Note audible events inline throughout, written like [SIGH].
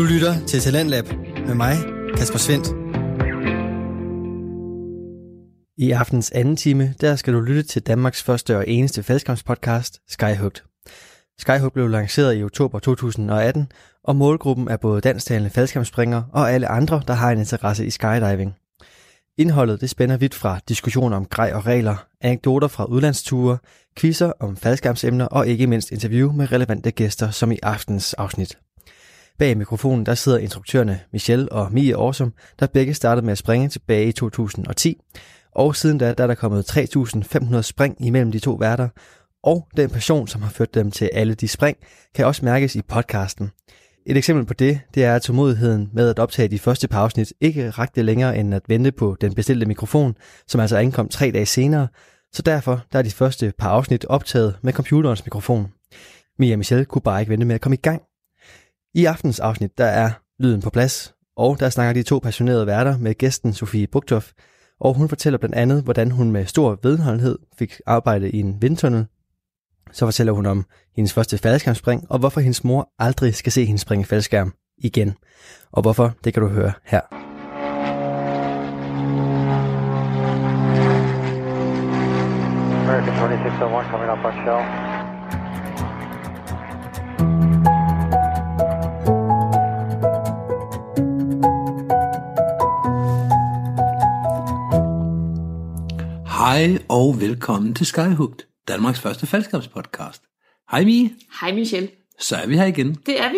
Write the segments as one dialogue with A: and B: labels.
A: Du lytter til Talentlab med mig, Kasper Svendt. I aftens anden time, der skal du lytte til Danmarks første og eneste faldskampspodcast, Skyhugt. Skyhugt blev lanceret i oktober 2018, og målgruppen er både dansktalende faldskærmsspringere og alle andre, der har en interesse i skydiving. Indholdet det spænder vidt fra diskussioner om grej og regler, anekdoter fra udlandsture, quizzer om faldskærmsemner og ikke mindst interview med relevante gæster, som i aftens afsnit. Bag mikrofonen der sidder instruktørerne Michelle og Mie Årsum, der begge startede med at springe tilbage i 2010. Og siden da der er der kommet 3.500 spring imellem de to værter, og den passion, som har ført dem til alle de spring, kan også mærkes i podcasten. Et eksempel på det, det er at tålmodigheden med at optage de første par afsnit ikke rakte længere end at vente på den bestilte mikrofon, som altså ankom tre dage senere, så derfor der er de første par afsnit optaget med computerens mikrofon. Mia og Michelle kunne bare ikke vente med at komme i gang. I aftens afsnit, der er lyden på plads, og der snakker de to passionerede værter med gæsten Sofie Bugtoff, og hun fortæller blandt andet, hvordan hun med stor vedholdenhed fik arbejde i en vindtunnel. Så fortæller hun om hendes første faldskærmspring, og hvorfor hendes mor aldrig skal se hende springe faldskærm igen. Og hvorfor, det kan du høre her.
B: American 2601 coming up on shell.
C: Hej og velkommen til Skyhugt, Danmarks første faldskabspodcast. Hej Mie,
D: Hej Michelle.
C: så er vi her igen.
D: Det er vi.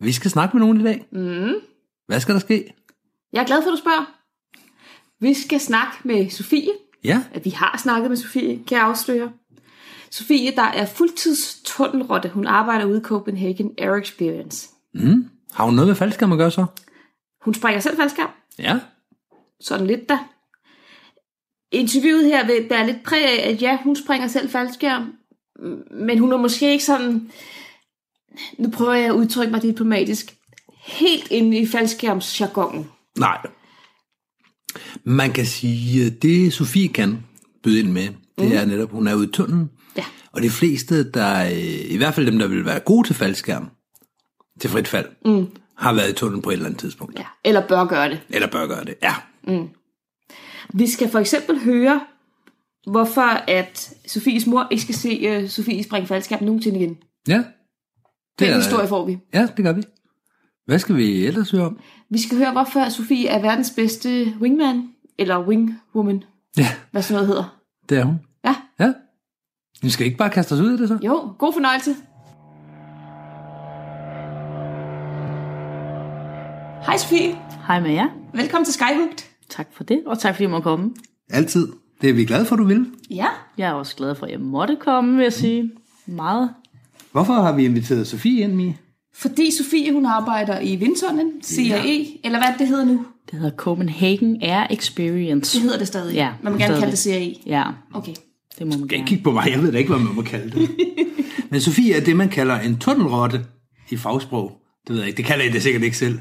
C: Vi skal snakke med nogen i dag.
D: Mm.
C: Hvad skal der ske?
D: Jeg er glad for, at du spørger. Vi skal snakke med Sofie.
C: Ja,
D: At vi har snakket med Sofie, kan jeg afsløre. Sofie, der er fuldtids tunnelrotte. Hun arbejder ude i Copenhagen Air Experience.
C: mm. har hun noget med faldskærm at gøre så?
D: Hun springer selv faldskærm.
C: Ja,
D: Sådan lidt da. Interviewet her vil bære lidt præg af, at ja, hun springer selv faldskærm. Men hun er måske ikke sådan... Nu prøver jeg at udtrykke mig diplomatisk. Helt inde i faldskærmsjargonen.
C: nej. Man kan sige, at det Sofie kan byde ind med, det er netop, hun er ude i tunnelen.
D: Ja.
C: Og de fleste, der, øh, i hvert fald dem, der vil være gode til faldskærm, til frit fald, mm. har været i tunnelen på et eller andet tidspunkt.
D: ja. Eller bør gøre det.
C: Eller bør gøre det, ja.
D: Vi skal for eksempel høre, hvorfor at Sofies mor ikke skal se uh, Sofie springe faldskærm nogensinde igen.
C: Ja,
D: Den
C: er-
D: historie får vi.
C: Ja, det gør vi. Hvad skal vi ellers høre om?
D: Vi skal høre, hvorfor Sofie er verdens bedste wingman, eller wingwoman,
C: Ja,
D: hvad sådan noget hedder.
C: det er hun.
D: Ja,
C: Ja. Vi skal ikke bare kaste os ud i det så?
D: jo, god fornøjelse. Hej Sofie,
E: Hej med jer.
D: velkommen til Skyhugt.
E: Tak for det, og tak fordi jeg må komme.
C: Altid. Det er vi glade for, du vil.
D: Ja,
E: Jeg er også glad for, at jeg måtte komme, vil jeg sige. Meget.
C: Hvorfor har vi inviteret Sofie ind, Mie?
D: fordi Sofie hun arbejder i Vindtunnelen, CAE, eller hvad det hedder nu.
E: Det hedder Copenhagen Air Experience.
D: Det hedder det stadig.
E: Ja,
D: Man må gerne kalde det
E: stadig.
D: CAE.
E: Ja,
D: Okay.
E: det må man
C: Kan
E: gerne.
C: kigge på mig, jeg ved da ikke, hvad man må kalde det. [LAUGHS] Men Sofie er det, man kalder en tunnelrotte i fagsprog. Det ved jeg ikke, det kalder I det sikkert ikke selv.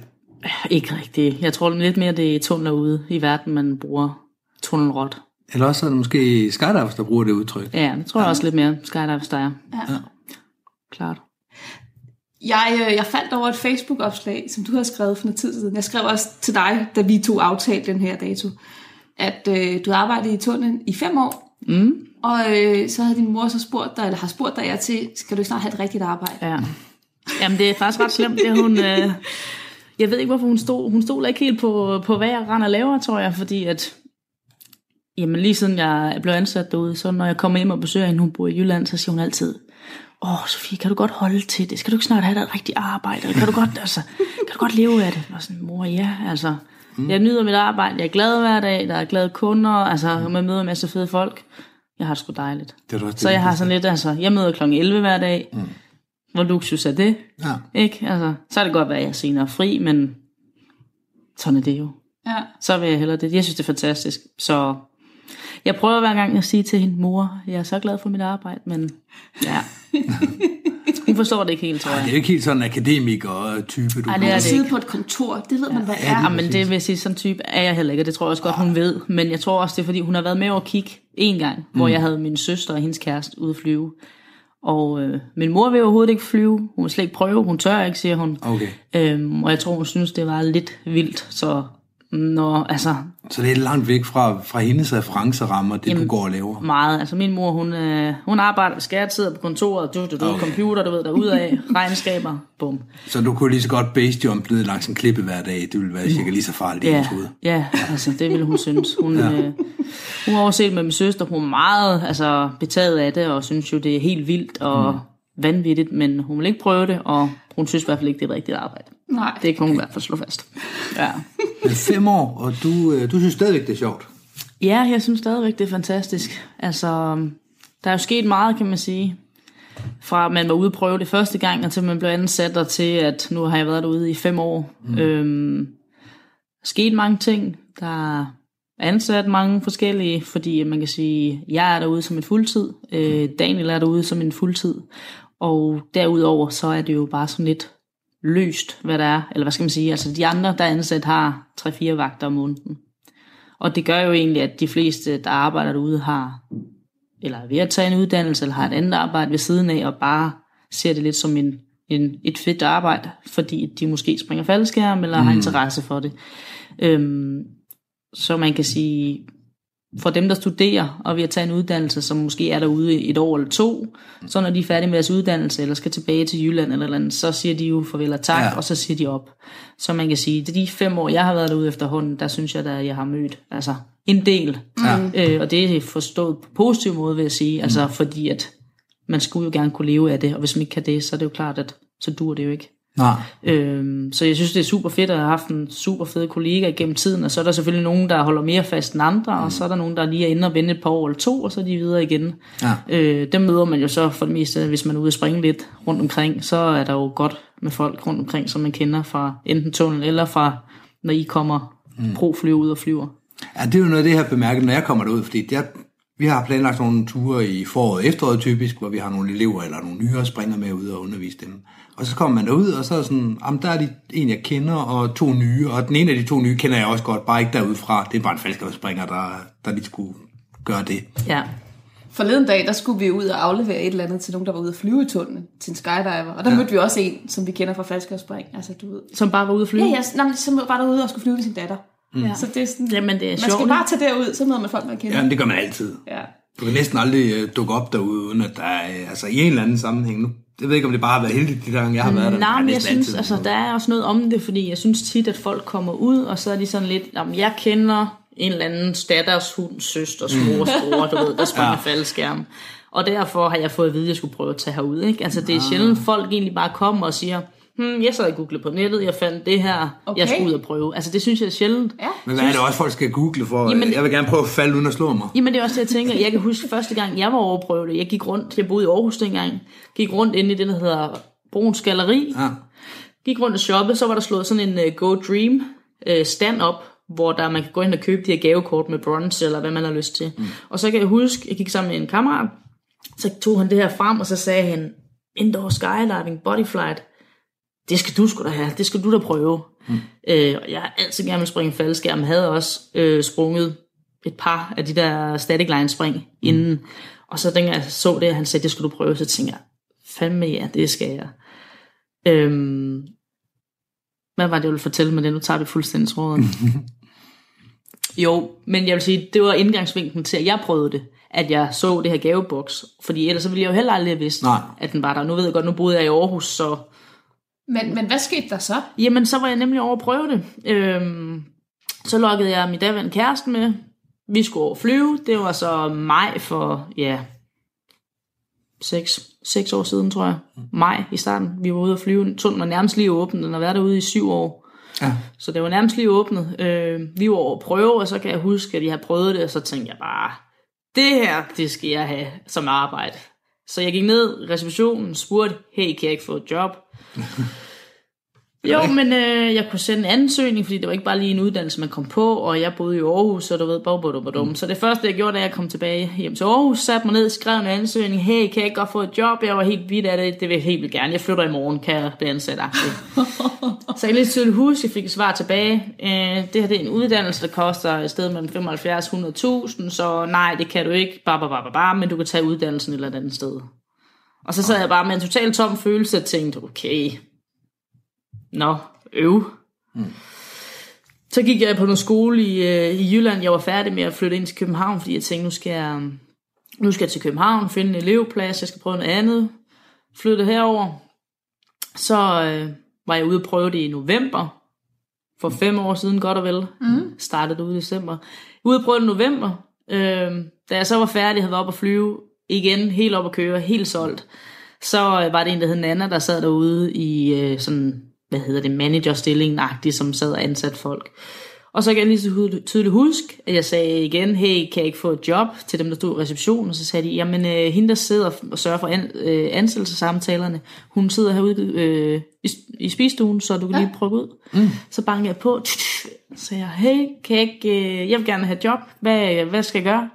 E: Ikke rigtigt. Jeg tror lidt mere, det er tunneler ude i verden, man bruger tunnelrot.
C: Eller også er det måske skydivers, der bruger det udtryk.
E: Ja, det tror jeg også lidt mere skydivers, der er.
D: Ja.
E: Klart.
D: Jeg, øh, jeg faldt over et Facebook-opslag, som du havde skrevet for noget tid siden. Jeg skrev også til dig, da vi to aftalte den her dato, at øh, du arbejdede i tunnelen i fem år.
E: Mm.
D: Og øh, så havde din mor så spurgt dig, eller har spurgt dig til, skal du ikke snart have et rigtigt arbejde?
E: Ja. Jamen, det er faktisk ret slemt, det hun... Øh, [LAUGHS] jeg ved ikke, hvorfor hun stod. Hun stod ikke helt på, på hvad jeg render laver, tror jeg, fordi at... Jamen, lige siden jeg blev ansat derude, så når jeg kommer hjem og besøger hende, hun bor i Jylland, så siger hun altid, åh, Sofie, kan du godt holde til det? Skal du ikke snart have dig et rigtigt arbejde? Eller kan du godt, [LAUGHS] altså, kan du godt leve af det? Og sådan, mor, ja, altså. Mm. Jeg nyder mit arbejde, jeg er glad hver dag, der er glade kunder, altså, man møder en masse fede folk. Jeg har det sgu dejligt.
C: Det er det
E: Så jeg har sådan lidt, altså, jeg møder kl. 11 hver dag. Mm. Hvor luksus er det?
C: Ja.
E: Ikke? Altså, så er det godt, at jeg er senere fri, men sådan er det jo.
D: Ja.
E: Så vil jeg hellere det. Jeg synes, det er fantastisk. Så jeg prøver hver gang at sige til hende, mor, jeg er så glad for mit arbejde, men ja. [LAUGHS] Hun forstår det ikke helt, tror
C: Det er
E: jeg.
C: jo ikke helt sådan en akademiker-type, du
E: Ej, det er det
D: sidde
E: ikke.
D: på et kontor, det ved man, hvad
C: Ja,
D: er.
E: Ja, men det vil jeg sige, sådan type er jeg heller ikke, og det tror jeg også godt, hun ved. Men jeg tror også, det er, fordi hun har været med over at kigge en gang, hvor jeg havde min søster og hendes kæreste ude at flyve. Og øh, min mor vil overhovedet ikke flyve. Hun vil slet ikke prøve. Hun tør ikke, siger hun.
C: Okay.
E: Øhm, og jeg tror, hun synes, det var lidt vildt. Så når, altså,
C: Så det er langt væk fra, fra hendes referencerammer, det Jamen, du går og laver.
E: meget. Altså min mor, hun, øh, hun arbejder skat, sidder på kontoret, du, du, du,
C: Okay.
E: computer, du ved, der af, [LAUGHS] regnskaber, bum.
C: Så du kunne lige så godt base jump ned langs en klippe hver dag. Det ville være cirka lige så farligt i
E: Ja, ja, altså det ville hun synes. Hun, ja. øh, hun har overset med min søster, hun er meget altså, betaget af det, og synes jo, det er helt vildt og mm. vanvittigt, men hun vil ikke prøve det, og hun synes i hvert fald ikke, det er et rigtigt arbejde.
D: Nej.
E: Det kan hun i hvert fald slå fast. Ja. [LAUGHS]
C: Men fem år, og du, øh, du synes stadigvæk, det er sjovt.
E: Ja, jeg synes stadigvæk, det er fantastisk. Altså, der er jo sket meget, kan man sige. Fra at man var ude og prøve det første gang, og til man blev ansat, og til at nu har jeg været derude i fem år. Mm. Øhm, sket mange ting. Der er ansat mange forskellige, fordi man kan sige, jeg er derude som en fuldtid. Øh, Daniel er derude som en fuldtid. Og derudover, så er det jo bare sådan lidt løst, hvad der er. Eller hvad skal man sige, altså de andre, der er ansat, har 3-4 vagter om måneden. Og det gør jo egentlig, at de fleste, der arbejder derude, har eller er ved at tage en uddannelse, eller har et andet arbejde ved siden af, og bare ser det lidt som en, en, et fedt arbejde, fordi de måske springer faldskærm, eller mm. har interesse for det. Øhm, så man kan sige, for dem, der studerer og vil at tage en uddannelse, som måske er derude et år eller to, så når de er færdige med deres uddannelse, eller skal tilbage til Jylland eller, eller andet, så siger de jo farvel og tak,
C: Ja.
E: og så siger de op. Så man kan sige, det er de fem år, jeg har været derude efterhånden, der synes jeg, at jeg har mødt altså, en del.
C: Ja.
E: Øh, og det er forstået på positiv måde, vil jeg sige, altså fordi at man skulle jo gerne kunne leve af det, og hvis man ikke kan det, så er det jo klart, at så dur det jo ikke.
C: Nej.
E: Øhm, så jeg synes, det er super fedt at have haft en super fed kollega igennem tiden, og så er der selvfølgelig nogen, der holder mere fast end andre, mm. og så er der nogen, der lige er inde og vende et par år eller to, og så er de videre igen.
C: Ja.
E: Øh, dem møder man jo så for det meste, hvis man er ude at springe lidt rundt omkring, så er der jo godt med folk rundt omkring, som man kender fra enten tunnel eller fra, når I kommer mm. pro-flyve ud og flyver.
C: Ja, det er jo noget af det, jeg har bemærket, når jeg kommer derud, fordi jeg, vi har planlagt nogle ture i foråret og efteråret typisk, hvor vi har nogle elever eller nogle nyere springer med ud og undervise dem. Og så kommer man derud, og så er sådan, jamen, der er de, en, jeg kender, og to nye, og den ene af de to nye kender jeg også godt, bare ikke derudfra. Det er bare en faldskabsspringer, der, der lige skulle gøre det.
E: Ja,
D: Forleden dag, der skulle vi ud og aflevere et eller andet til nogen, der var ude at flyve i tunnelen til en skydiver. Og der ja. mødte vi også en, som vi kender fra faldskabsspring. Altså, du ved.
E: som bare var ude at flyve.
D: Ja, ja, nej, som var derude og skulle flyve med sin datter. Mm. Så det er sådan,
E: Jamen, det er
D: man
E: sjovt,
D: skal bare tage derud, så møder man folk, man kender.
C: Jamen, det gør man altid.
D: Ja.
C: Du kan næsten aldrig øh, dukke op derude, uden at der er, øh, altså i en eller anden sammenhæng. Nu, jeg ved ikke, om det bare har været heldigt, de gange, jeg har været der.
E: Nej, men jeg synes,
C: altid
E: altså,
C: noget.
E: der er også noget om det, fordi jeg synes tit, at folk kommer ud, og så er de sådan lidt, jamen, jeg kender en eller anden datters hund, søsters mors bror, du ved, der springer
C: Ja. [LAUGHS]
E: ja. faldskærm. Og derfor har jeg fået at vide, at jeg skulle prøve at tage herud. Ikke? Altså, det er sjældent, folk egentlig bare kommer og siger, hmm, jeg sad og googlede på nettet, jeg fandt det her,
D: Okay.
E: jeg skulle ud og prøve. Altså, det synes jeg er sjældent.
D: Ja.
C: Men hvad er det også, folk skal google for?
E: Jamen,
C: jeg vil gerne prøve at falde uden at slå mig.
E: Jamen det er også det, jeg tænker. Jeg kan huske første gang, jeg var over at prøve det. Jeg gik rundt, jeg boede i Aarhus dengang, gik rundt inde i det, der hedder Bruns Galeri.
C: Ja.
E: Gik rundt og shoppe, så var der slået sådan en uh, Go Dream uh, stand op, hvor der man kan gå ind og købe de her gavekort med bronze, eller hvad man har lyst til. Mm. Og så kan jeg huske, jeg gik sammen med en kammerat, så tog han det her frem, og så sagde han, indoor skydiving, bodyflight, det skal du sgu da have, det skal du da prøve. Mm. Øh, og jeg har altid gerne vil springe faldskærm, havde også øh, sprunget et par af de der static line spring mm. inden. Og så dengang jeg så det, og han sagde, det skulle du prøve, så tænkte jeg, fandme ja, det skal jeg. Øhm, hvad var det, jeg ville fortælle med det? Nu tager vi fuldstændig tråden. [LAUGHS] jo, men jeg vil sige, det var indgangsvinklen til, at jeg prøvede det. At jeg så det her gaveboks. Fordi ellers så ville jeg jo heller aldrig have vidst,
C: Nej.
E: at den var der. Nu ved jeg godt, nu boede jeg i Aarhus, så
D: Men, men hvad skete der så?
E: Jamen, så var jeg nemlig over at prøve det. Øhm, så lokkede jeg min daværende kæreste med. Vi skulle over flyve. Det var så maj for, ja, 6, 6 år siden, tror jeg. Maj i starten. Vi var ude at flyve. Tunnelen var nærmest lige åbnet. Den har været derude i syv år.
C: Ja.
E: Så det var nærmest lige åbnet. Øh, vi var over at prøve, og så kan jeg huske, at jeg havde prøvet det, og så tænkte jeg bare, det her, det skal jeg have som arbejde. Så jeg gik ned i receptionen, spurgte, hey, kan jeg ikke få et job? [LAUGHS] Jo, men øh, jeg kunne sende en ansøgning, fordi det var ikke bare lige en uddannelse, man kom på, og jeg boede i Aarhus, så du ved, bog, mm. Så det første, jeg gjorde, da jeg kom tilbage hjem til Aarhus, satte mig ned, skrev en ansøgning, hey, kan jeg ikke godt få et job? Jeg var helt vidt af det, det vil jeg helt vildt gerne. Jeg flytter i morgen, kan jeg blive ansat [LAUGHS] så jeg lige tydeligt huske, jeg fik et svar tilbage. Øh, det her det er en uddannelse, der koster et sted mellem 75 100.000, så nej, det kan du ikke, bare, bare, bare, bare, men du kan tage uddannelsen et eller andet sted. Og så sad jeg bare med en total tom følelse og tænkte, okay, nå, øv. Mm. Så gik jeg på noget skole i, øh, i Jylland. Jeg var færdig med at flytte ind til København, fordi jeg tænkte, nu skal jeg, nu skal jeg til København, finde en elevplads, jeg skal prøve noget andet. Flyttede herover. Så øh, var jeg ude og prøve det i november, for fem år siden godt og vel. Mm. Startede ude i december. Ude og prøve det i november. Øh, da jeg så var færdig, havde været op at flyve igen, helt op at køre, helt solgt. Så øh, var det en, der hed Nana, der sad derude i øh, sådan, hvad hedder det, managerstillingen som sad og ansat folk. Og så kan jeg lige så tydeligt huske, at jeg sagde igen, hey, kan jeg ikke få et job til dem, der stod i receptionen? Og så sagde de, jamen øh, hende, der sidder og sørger for an, øh, ansættelsessamtalerne, hun sidder herude øh, i, i spisestuen, så du kan lige prøve ud. Mm. Så bankede jeg på, så sagde jeg, hey, kan jeg ikke, øh, jeg vil gerne have et job, hvad, hvad skal jeg gøre?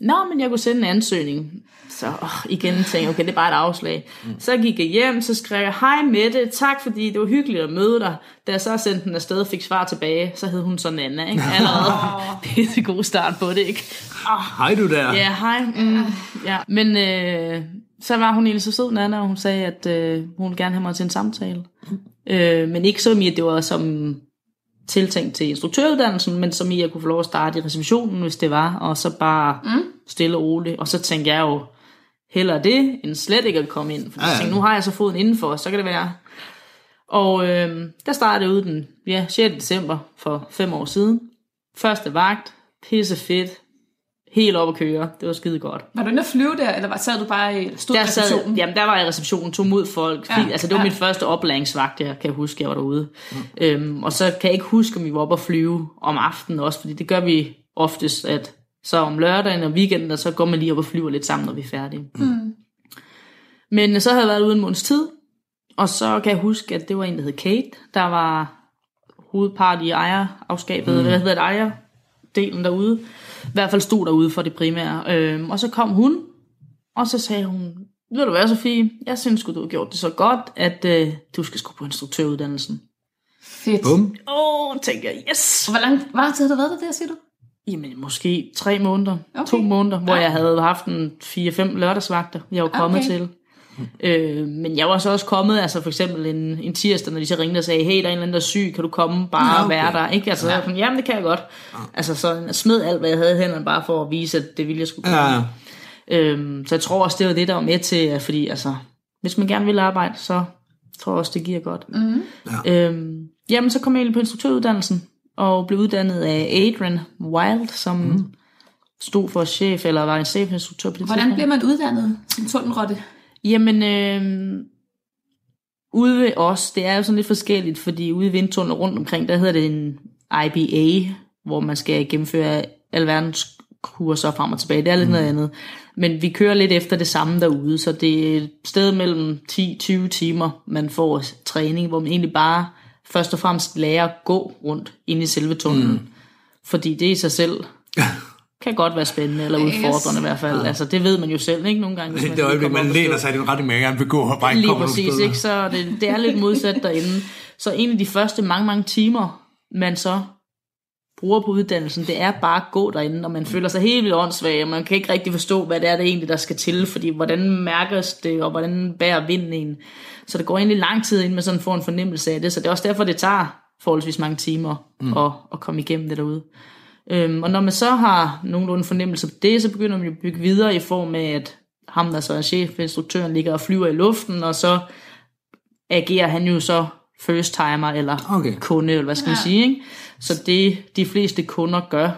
E: Nå, men jeg kunne sende en ansøgning. Så åh, igen tænkte jeg, okay, det er bare et afslag. Mm. Så gik jeg hjem, så skrev jeg, hej Mette, tak fordi det var hyggeligt at møde dig. Da jeg så sendte den afsted og fik svar tilbage, så hed hun sådan Anna, ikke? Allerede. [LAUGHS] Pisse god start på det, ikke?
C: Oh. Hej du der.
E: Ja, hej. Mm, ja. Men øh, så var hun egentlig så sød, Anna, og hun sagde, at øh, hun ville gerne have mig til en samtale. Mm. Øh, men ikke så at det var som tiltænkt til instruktøruddannelsen, men som i at kunne få lov at starte i receptionen, hvis det var, og så bare mm. stille og roligt. Og så tænkte jeg jo, hellere det, end slet ikke at komme ind. For ja, ja. tænkte, nu har jeg så foden indenfor, så kan det være. Og øh, der startede ud den ja, 6. december for fem år siden. Første vagt, pisse fedt, helt op at køre. Det var skide godt.
D: Var du inde at flyve der, eller var, sad du bare i
E: stod der receptionen? Sad, jamen, der var jeg i receptionen, tog mod folk. Ja, altså, det var ja. min første oplæringsvagt, jeg kan huske, jeg var derude. Mm. Øhm, og så kan jeg ikke huske, om vi var oppe at flyve om aftenen også, fordi det gør vi oftest, at så om lørdagen og weekenden, så går man lige op og flyver lidt sammen, når vi er færdige. Mm. Men så havde jeg været ude en måneds tid, og så kan jeg huske, at det var en, der hed Kate, der var hovedpart i ejerafskabet, mm. eller hvad hedder det, ejerdelen derude i hvert fald stod derude for det primære. Øhm, og så kom hun, og så sagde hun, ved du hvad, Sofie, jeg synes du har gjort det så godt, at øh, du skal sgu på instruktøruddannelsen.
D: Fedt.
C: Bum.
E: Åh, oh, tænker jeg, yes.
D: Hvor lang hvor tid har du været der, siger du?
E: Jamen, måske tre måneder, okay. to måneder, hvor ja. jeg havde haft en fire-fem lørdagsvagter, jeg var kommet okay. til. Øh, men jeg var så også kommet, altså for eksempel en, en tirsdag, når de så ringede og sagde, hey, der er en eller anden, der er syg, kan du komme bare ja, okay. og være der? Ikke? Altså, ja. jamen det kan jeg godt. Ja. Altså så jeg smed alt, hvad jeg havde i hænderne, bare for at vise, at det ville jeg skulle komme. Ja, ja. Øhm, så jeg tror også, det var det, der var med til, fordi altså, hvis man gerne vil arbejde, så tror jeg også, det giver godt. Mm. Ja. Øhm, jamen, så kom jeg ind på instruktøruddannelsen, og blev uddannet af Adrian Wild, som mm. stod for chef, eller var en chefinstruktør på det
D: Hvordan bliver man uddannet som tunnelrotte?
E: Jamen, øh, ude ved os, det er jo sådan lidt forskelligt, fordi ude i vindtunnel rundt omkring, der hedder det en IBA, hvor man skal gennemføre alverdens kurser frem og tilbage. Det er lidt mm. noget andet. Men vi kører lidt efter det samme derude, så det er et sted mellem 10-20 timer, man får træning, hvor man egentlig bare først og fremmest lærer at gå rundt ind i selve tunnelen. Mm. Fordi det i sig selv [LAUGHS] kan godt være spændende, eller udfordrende i hvert fald. Ja. Altså, det ved man jo selv, ikke? Nogle gange,
C: hvis [LAUGHS] man, det er øjeblik, man læner sig i den retning, man gerne vil gå, og bare
E: ikke Lige præcis, ikke? Så det, det er lidt modsat derinde. Så en af de første mange, mange timer, man så bruger på uddannelsen, det er bare at gå derinde, og man føler sig helt vildt åndssvag, og man kan ikke rigtig forstå, hvad det er, det egentlig, der skal til, fordi hvordan mærkes det, og hvordan bærer vinden en. Så det går egentlig lang tid, inden man sådan får en fornemmelse af det, så det er også derfor, det tager forholdsvis mange timer mm. at, at komme igennem det derude. Øhm, og når man så har nogenlunde fornemmelse på det, så begynder man jo at bygge videre i form af, at ham, der så er chefinstruktøren, ligger og flyver i luften, og så agerer han jo så first timer, eller okay. kunde, eller hvad skal man ja. sige. Ikke? Så det, de fleste kunder gør,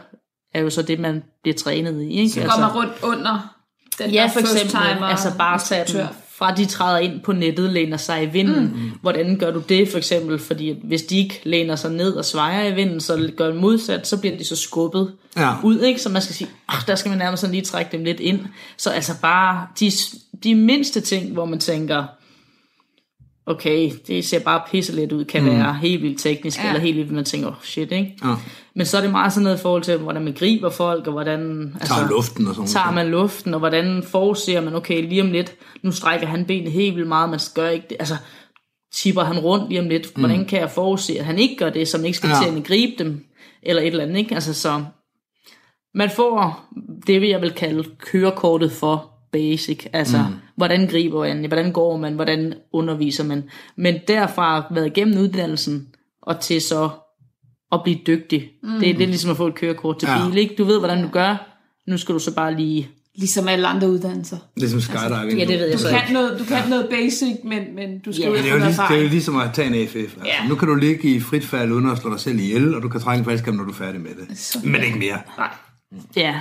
E: er jo så det, man bliver trænet i. Ikke?
D: Så går man rundt under den
E: ja, for eksempel, timer, altså bare tage fra de træder ind på nettet, læner sig i vinden. Mm. Hvordan gør du det for eksempel? Fordi hvis de ikke læner sig ned og svejer i vinden, så gør modsat, så bliver de så skubbet ja. ud. Ikke? Så man skal sige, oh, der skal man nærmest sådan lige trække dem lidt ind. Så altså bare de, de mindste ting, hvor man tænker, okay, det ser bare pisse lidt ud, kan mm. være helt vildt teknisk, ja. eller helt vildt, man tænker, oh, shit, ikke? Ja. Men så er det meget sådan noget i forhold til, hvordan man griber folk, og hvordan...
C: Altså, tager luften og sådan
E: Tager man luften, og hvordan forudser man, okay, lige om lidt, nu strækker han benet helt vildt meget, man gør ikke det, altså, tipper han rundt lige om lidt, mm. hvordan kan jeg forudse, at han ikke gør det, som ikke skal ja. til at gribe dem, eller et eller andet, ikke? Altså, så man får det, vil jeg vil kalde kørekortet for basic. Altså, mm. hvordan griber man, hvordan går man, hvordan underviser man. Men derfra været igennem uddannelsen, og til så at blive dygtig. Mm. Det, det er ligesom at få et kørekort til
C: Ja.
E: bil, ikke? Du ved, hvordan du gør. Nu skal du så bare lige...
D: Ligesom alle andre uddannelser.
C: Ligesom skydiving.
E: Ja, det ved jeg
D: Du
E: så ikke.
D: kan noget, du kan noget basic, men, men du skal
E: Ja,
D: jo
C: Men
D: ikke
C: det er, jo
D: få
C: lige, det er jo ligesom at tage en AFF. Altså,
D: Ja.
C: Nu kan du ligge i frit fald uden at slå dig selv ihjel, og du kan trække en faldskærm, når du er færdig med det. Men ikke mere.
D: Nej.
E: Ja,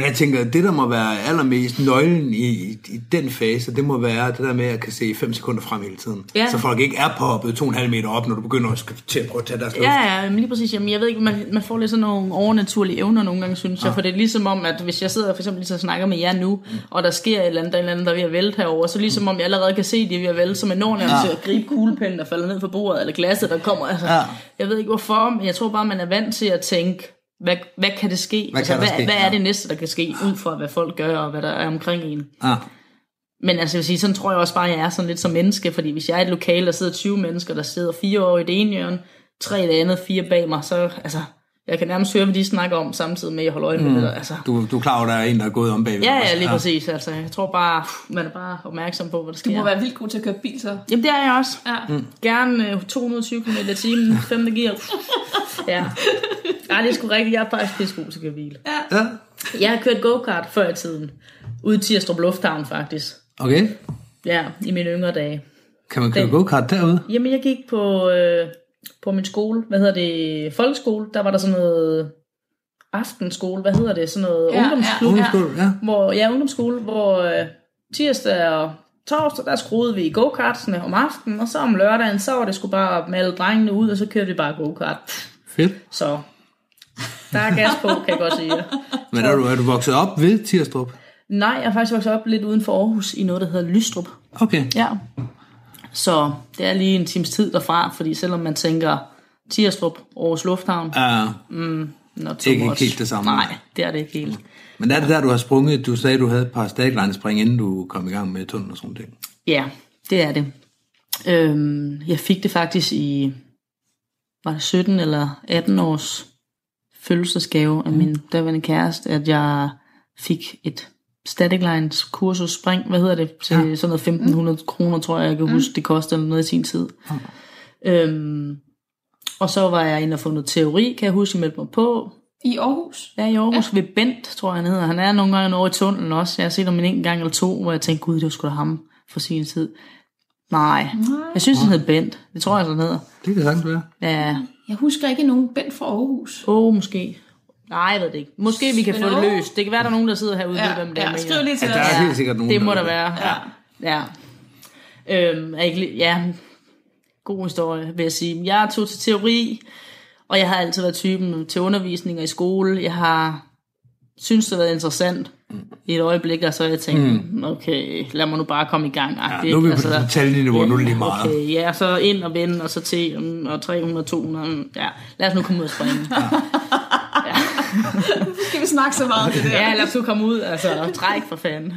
C: Men jeg tænker, det der må være allermest nøglen i, i, i den fase, det må være det der med at kan se 5 sekunder frem hele tiden.
E: Ja.
C: Så folk ikke er påhoppet 2,5 meter op, når du begynder at, til at prøve at tage deres luft.
E: Ja, ja, men lige præcis. Jamen, jeg ved ikke, man, man får lidt sådan nogle overnaturlige evner nogle gange, synes jeg. For det er ligesom om, at hvis jeg sidder for eksempel lige så snakker med jer nu, og der sker et eller andet, der er eller anden, der er ved at vælte herover, så ligesom om jeg allerede kan se, at de er ved at vælte, så man når nærmest til at gribe kuglepinden, der falder ned fra bordet, eller glasset, der kommer. Altså,
C: Ja.
E: Jeg ved ikke hvorfor, men jeg tror bare, man er vant til at tænke, hvad, hvad kan det ske?
C: Hvad
E: altså,
C: kan
E: hvad,
C: ske?
E: hvad er det næste, der kan ske, ud fra hvad folk gør, og hvad der er omkring en?
C: Ja.
E: Men altså, jeg vil sige, sådan tror jeg også bare, at jeg er sådan lidt som menneske, fordi hvis jeg er et lokale, der sidder 20 mennesker, der sidder fire år i det ene hjørne, tre i det andet, fire bag mig, så altså, jeg kan nærmest høre, hvad de snakker om, samtidig med, at jeg holder øje med det der. Altså,
C: Du, du er klar over, at der er en, der er gået om bagved.
E: ja, ja, lige præcis. Altså, jeg tror bare, man er bare opmærksom på, hvad der sker.
D: Du må være vildt god til at køre bil, så.
E: Jamen, det er jeg også.
D: Ja.
E: Gerne øh, 220 km i timen, [LAUGHS] 5. gear. Ja. Ej, det er sgu rigtigt. Jeg er faktisk pissegod til at køre bil.
C: Ja.
E: Jeg har kørt go-kart før i tiden. Ude i Tirstrup Lufthavn, faktisk.
C: Okay.
E: Ja, i mine yngre dage.
C: Kan man køre go-kart derude?
E: Jamen, jeg gik på, øh, på min skole. Hvad hedder det? Folkeskole. Der var der sådan noget aftenskole. Hvad hedder det? Sådan noget
D: Ja,
E: ja, ungdomsklub.
D: ja.
C: Ungdomsskole, ja.
E: Hvor, ja, ungdomsskole, hvor øh, tirsdag og torsdag, der skruede vi go-kartsene om aftenen, og så om lørdagen, så var det sgu bare med alle drengene ud, og så kørte vi bare go-kart.
C: Fedt.
E: Så der er gas på, kan jeg godt sige.
C: Men er du, er du vokset op ved Tirstrup?
E: Nej, jeg er faktisk vokset op lidt uden for Aarhus, i noget, der hedder Lystrup.
C: Okay.
E: Ja. Så det er lige en times tid derfra, fordi selvom man tænker Tirstrup, Aarhus Lufthavn,
C: Uh,
E: not so
C: Ikke
E: much.
C: helt det samme.
E: Nej, det er det ikke helt.
C: men er det der, du har sprunget? Du sagde, du havde et par stagline spring, inden du kom i gang med tunnel og sådan ting.
E: Ja, det er det. Øhm, jeg fik det faktisk i, var det 17 eller 18 års fødselsdagsgave af min daværende kæreste, at jeg fik et Static Lines kursus spring, hvad hedder det, til ja. sådan noget 1500 mm. kroner, tror jeg, jeg kan huske, det kostede noget i sin tid. Øhm, og så var jeg inde og få noget teori, kan jeg huske, jeg meldte mig på.
D: I Aarhus?
E: Ja, i Aarhus ja. ved Bent, tror jeg han hedder. Han er nogle gange over i tunnelen også. Jeg har set ham en enkelt gang eller to, hvor jeg tænkte, gud, det var sgu da ham for sin tid. Nej, jeg synes, han hed Bent. Det tror jeg, han hedder.
C: Det kan sagtens være.
E: Ja,
D: Jeg husker ikke nogen Bent fra Aarhus.
E: åh, oh, måske. Nej, jeg ved det ikke. Måske vi kan
D: Men
E: få det løst. Det kan være, der er nogen, der sidder herude og ved, hvem det er.
D: ja,
E: men
D: skriv lige til
C: Ja, der er helt sikkert nogen,
E: Det må
C: der
E: være. Ja. ja. Øhm, er ikke, ja, god historie, vil jeg sige. Jeg tog til teori, og jeg har altid været typen til undervisninger i skole. Jeg har synes, det har været interessant i et øjeblik, og så har jeg tænkt, mm. okay, lad mig nu bare komme i gang.
C: Ja, nu er vi på detaljeniveau, nu er det lige meget.
E: Okay, ja, så ind og vende, og så til, mm, og 300, 200, mm, ja, lad os nu komme ud og springe.
D: Skal vi snakke så meget om det der?
E: Ja, lad os nu komme ud, altså, træk for fanden.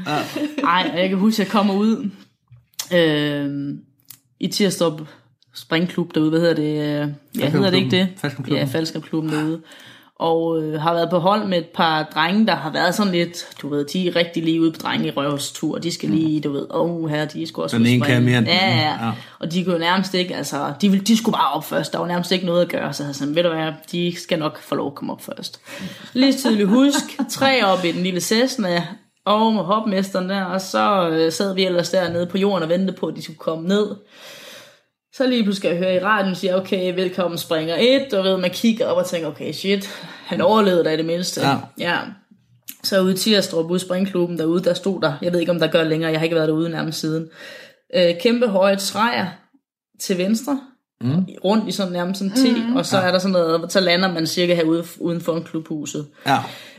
E: Ej, og jeg kan huske, at jeg kommer ud øh, i Tirstrup Springklub derude, hvad hedder det? øh, Ja, hedder det ikke det?
C: Falskamklubben.
E: Ja, Falskamklubben derude. Og øh, har været på hold med et par drenge, der har været sådan lidt, du ved, de er rigtig lige ude på drenge i røvstur. De skal lige, du ved, åh oh, her, de skulle også
C: Den ene kan mere end
E: ja, ja,
C: Ja.
E: Og de kunne jo nærmest ikke, altså, de, ville, de skulle bare op først. Der var nærmest ikke noget at gøre. Så jeg sådan, ved du hvad, de skal nok få lov at komme op først. Lige tydeligt husk, tre op i den lille Cessna, og med hopmesteren der, og så øh, sad vi ellers dernede på jorden og ventede på, at de skulle komme ned. Så lige pludselig skal jeg høre i radioen sige, okay, velkommen springer 1, og ved, man kigger op og tænker, okay, shit, han overlevede da i det mindste.
C: Ja.
E: ja. Så ude i Tirstrup, ude i springklubben derude, der stod der, jeg ved ikke om der gør længere, jeg har ikke været derude nærmest siden, øh, kæmpe højt streger til venstre, mm. rundt i sådan nærmest sådan T, mm. og så er der sådan noget, så lander man cirka herude uden for en klubhuset.
C: Ja.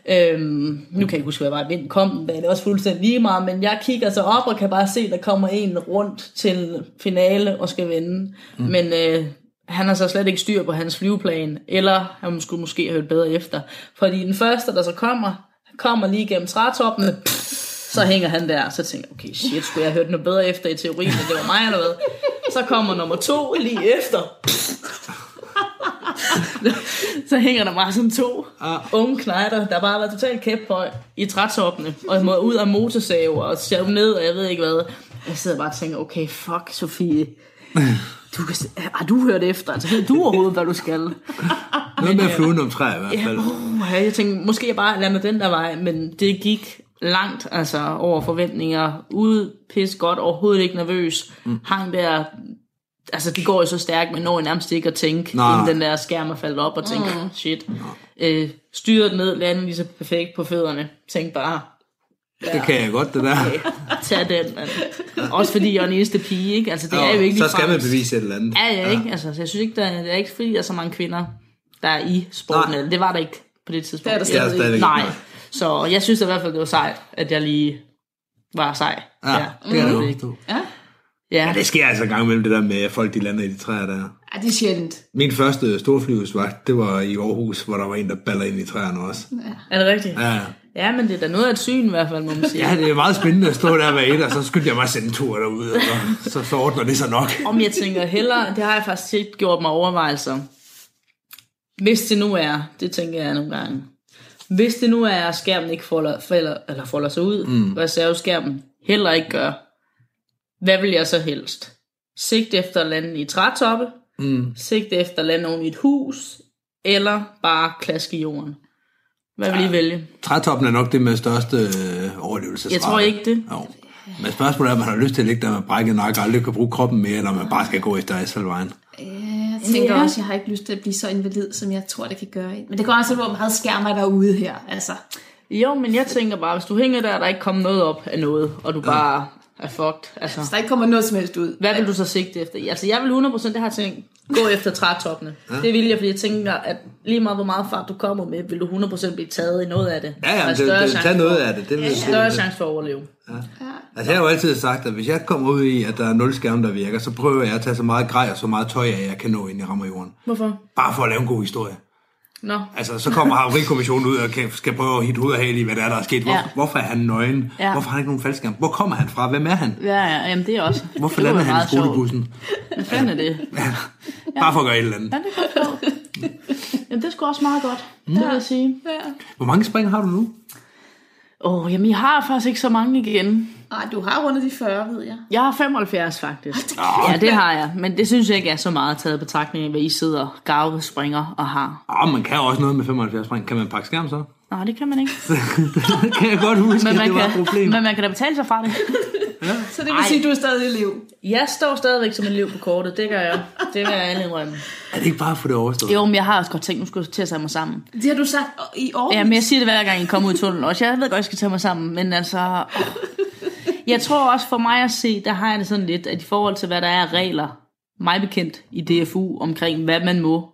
E: Øhm, nu kan jeg ikke huske, var vinden kom, det er også fuldstændig lige meget, men jeg kigger så op og kan bare se, der kommer en rundt til finale og skal vinde. Mm. Men øh, han har så slet ikke styr på hans flyveplan, eller han skulle måske have hørt bedre efter. Fordi den første, der så kommer, kommer lige gennem trætoppene, så hænger han der, så tænker jeg, okay, shit, skulle jeg have hørt noget bedre efter i teorien, men det var mig eller hvad? Så kommer nummer to lige efter. [LAUGHS] så hænger der bare sådan to
C: Ah.
E: unge knejder, der bare har været totalt kæphøj i trætoppene, og må ud af motorsaver og sjave ned, og jeg ved ikke hvad. Jeg sidder bare og tænker, okay, fuck Sofie. Du kan, se- har du hørt efter? Altså, ved du overhovedet, hvad du skal? [LAUGHS]
C: Noget med fluen om træ i hvert
E: Ja,
C: fald.
E: uh, jeg tænkte, måske jeg bare lader mig den der vej, men det gik langt altså over forventninger. Ude pis godt, overhovedet ikke nervøs. Mm. Hang der, altså det går jo så stærkt, men når jeg nærmest ikke at tænke,
C: Nej.
E: inden den der skærm er faldet op og tænke, mm. shit. Øh, styret ned, landede lige så perfekt på fødderne. Tænkte bare,
C: Det kan jeg godt, det der.
E: tag den. Man. Også fordi jeg er den eneste pige, ikke? Altså det er jo ikke
C: så skal man bevise et eller andet.
E: Ja, ja, ikke? Altså, så jeg synes ikke, der, det er ikke fordi, der er så mange kvinder, der er i sporten.
C: Nej.
E: Det var der ikke på det tidspunkt.
D: Det er der
C: er
D: stadig
C: stadig
D: ikke.
C: ikke.
E: Nej. Så jeg synes i hvert fald, det var sejt, at jeg lige var sej.
C: Ja, det kan jeg godt.
D: Ja.
E: Ja,
C: Ja, det sker altså en gang imellem det der med, at folk de lander i de træer der.
D: ja, det er sjældent.
C: Min første storflyvesvagt, det var i Aarhus, hvor der var en, der baller ind i træerne også.
E: er det rigtigt?
C: Ja,
E: Ja, men det er da noget af et syn i hvert fald, må man sige.
C: ja det er meget spændende at stå der med et, og så skyndte jeg mig at sende en tur derude, og så, så ordner det sig nok.
E: Om jeg tænker hellere, det har jeg faktisk ikke gjort mig overvejelser. Hvis det nu er, det tænker jeg nogle gange, hvis det nu er, at skærmen ikke folder, folder, eller folder sig ud, mm. reserveskærmen heller ikke gør, hvad vil jeg så helst? Sigte efter at lande i trætoppe,
C: Mm.
E: sigte efter at lande oven i et hus, eller bare klaske i jorden? Hvad vil I vælge?
C: Trætoppen er nok det med største øh, overlevelsesrate.
E: Jeg tror ikke det.
C: Jo. Men spørgsmålet er, om man har lyst til at ligge der med brækket nakke og aldrig kan bruge kroppen mere, eller om man bare skal gå efter asfaltvejen.
D: Jeg tænker
E: Ja.
D: også, jeg har ikke lyst til at blive så invalid, som jeg tror, det kan gøre. Men det går også, hvor meget skærmer derude her. Altså,
E: Jo, men jeg tænker bare, hvis du hænger der, og der ikke kommer noget op af noget, og du bare er fucked, altså...
D: hvis der ikke kommer noget som helst ud.
E: Hvad vil du så sigte efter? Altså, jeg vil 100% det har jeg tænkt, gå efter trætoppene. Ja. Det vil jeg, fordi jeg tænker, at lige meget hvor meget fart du kommer med, vil du 100% blive taget i noget af det.
C: Ja, ja,
E: er
C: det,
E: større
C: det,
E: chance
C: tag
E: for-
C: noget af det. det vil,
E: Større chance for at overleve.
C: Altså, jeg har jo altid sagt, at hvis jeg kommer ud i, at der er nul skærm, der virker, så prøver jeg at tage så meget grej og så meget tøj af, jeg kan nå ind i rammer jorden.
E: Hvorfor?
C: Bare for at lave en god historie.
E: Nå.
C: Altså, så kommer havarikommissionen ud og skal prøve at hitte hoved og hale i, hvad der er, der er sket. Hvor,
E: Ja.
C: Hvorfor er han nøgen?
E: Ja.
C: Hvorfor har han ikke nogen faldskærm? Hvor kommer han fra? Hvem er han?
E: Ja, ja, jamen det er også.
C: Hvorfor
E: det
C: lander han i skolebussen? [LAUGHS]
E: Hvad fanden er det?
C: Bare for at gøre et eller andet.
E: Ja, det jeg forstå. [LAUGHS] Jamen, det er sgu også meget godt, mm. det vil jeg sige.
C: Hvor mange spring har du nu?
E: Åh, oh, jamen jeg har faktisk ikke så mange igen.
D: Nej, du har rundet de 40, ved jeg.
E: Jeg har 75 faktisk. Ja, det har jeg. Men det synes jeg ikke er så meget taget i betragtning af, hvad I sidder, garve, springer og har.
C: Åh, man kan også noget med 75 spring. Kan man pakke skærm så?
E: Nej, det kan man ikke. [LAUGHS]
C: det kan jeg godt huske,
E: Men
C: at
E: man,
C: det var et
E: kan,
C: problem.
E: men man kan da betale sig fra det.
D: Så det vil sige, at du er stadig i liv.
E: Jeg står stadigvæk som en liv på kortet, det gør jeg. Det vil jeg alle indrømme.
C: Er det ikke bare for det overstået?
E: Jo, men jeg har også godt tænkt, nu skulle jeg til at tage mig sammen.
D: Det har du sagt i år.
E: Ja, men jeg siger det hver gang, I kommer ud i tunnelen også. Jeg ved godt, jeg skal tage mig sammen, men altså... åh. Jeg tror også for mig at se, der har jeg det sådan lidt, at i forhold til, hvad der er af regler, mig bekendt i DFU, omkring hvad man må,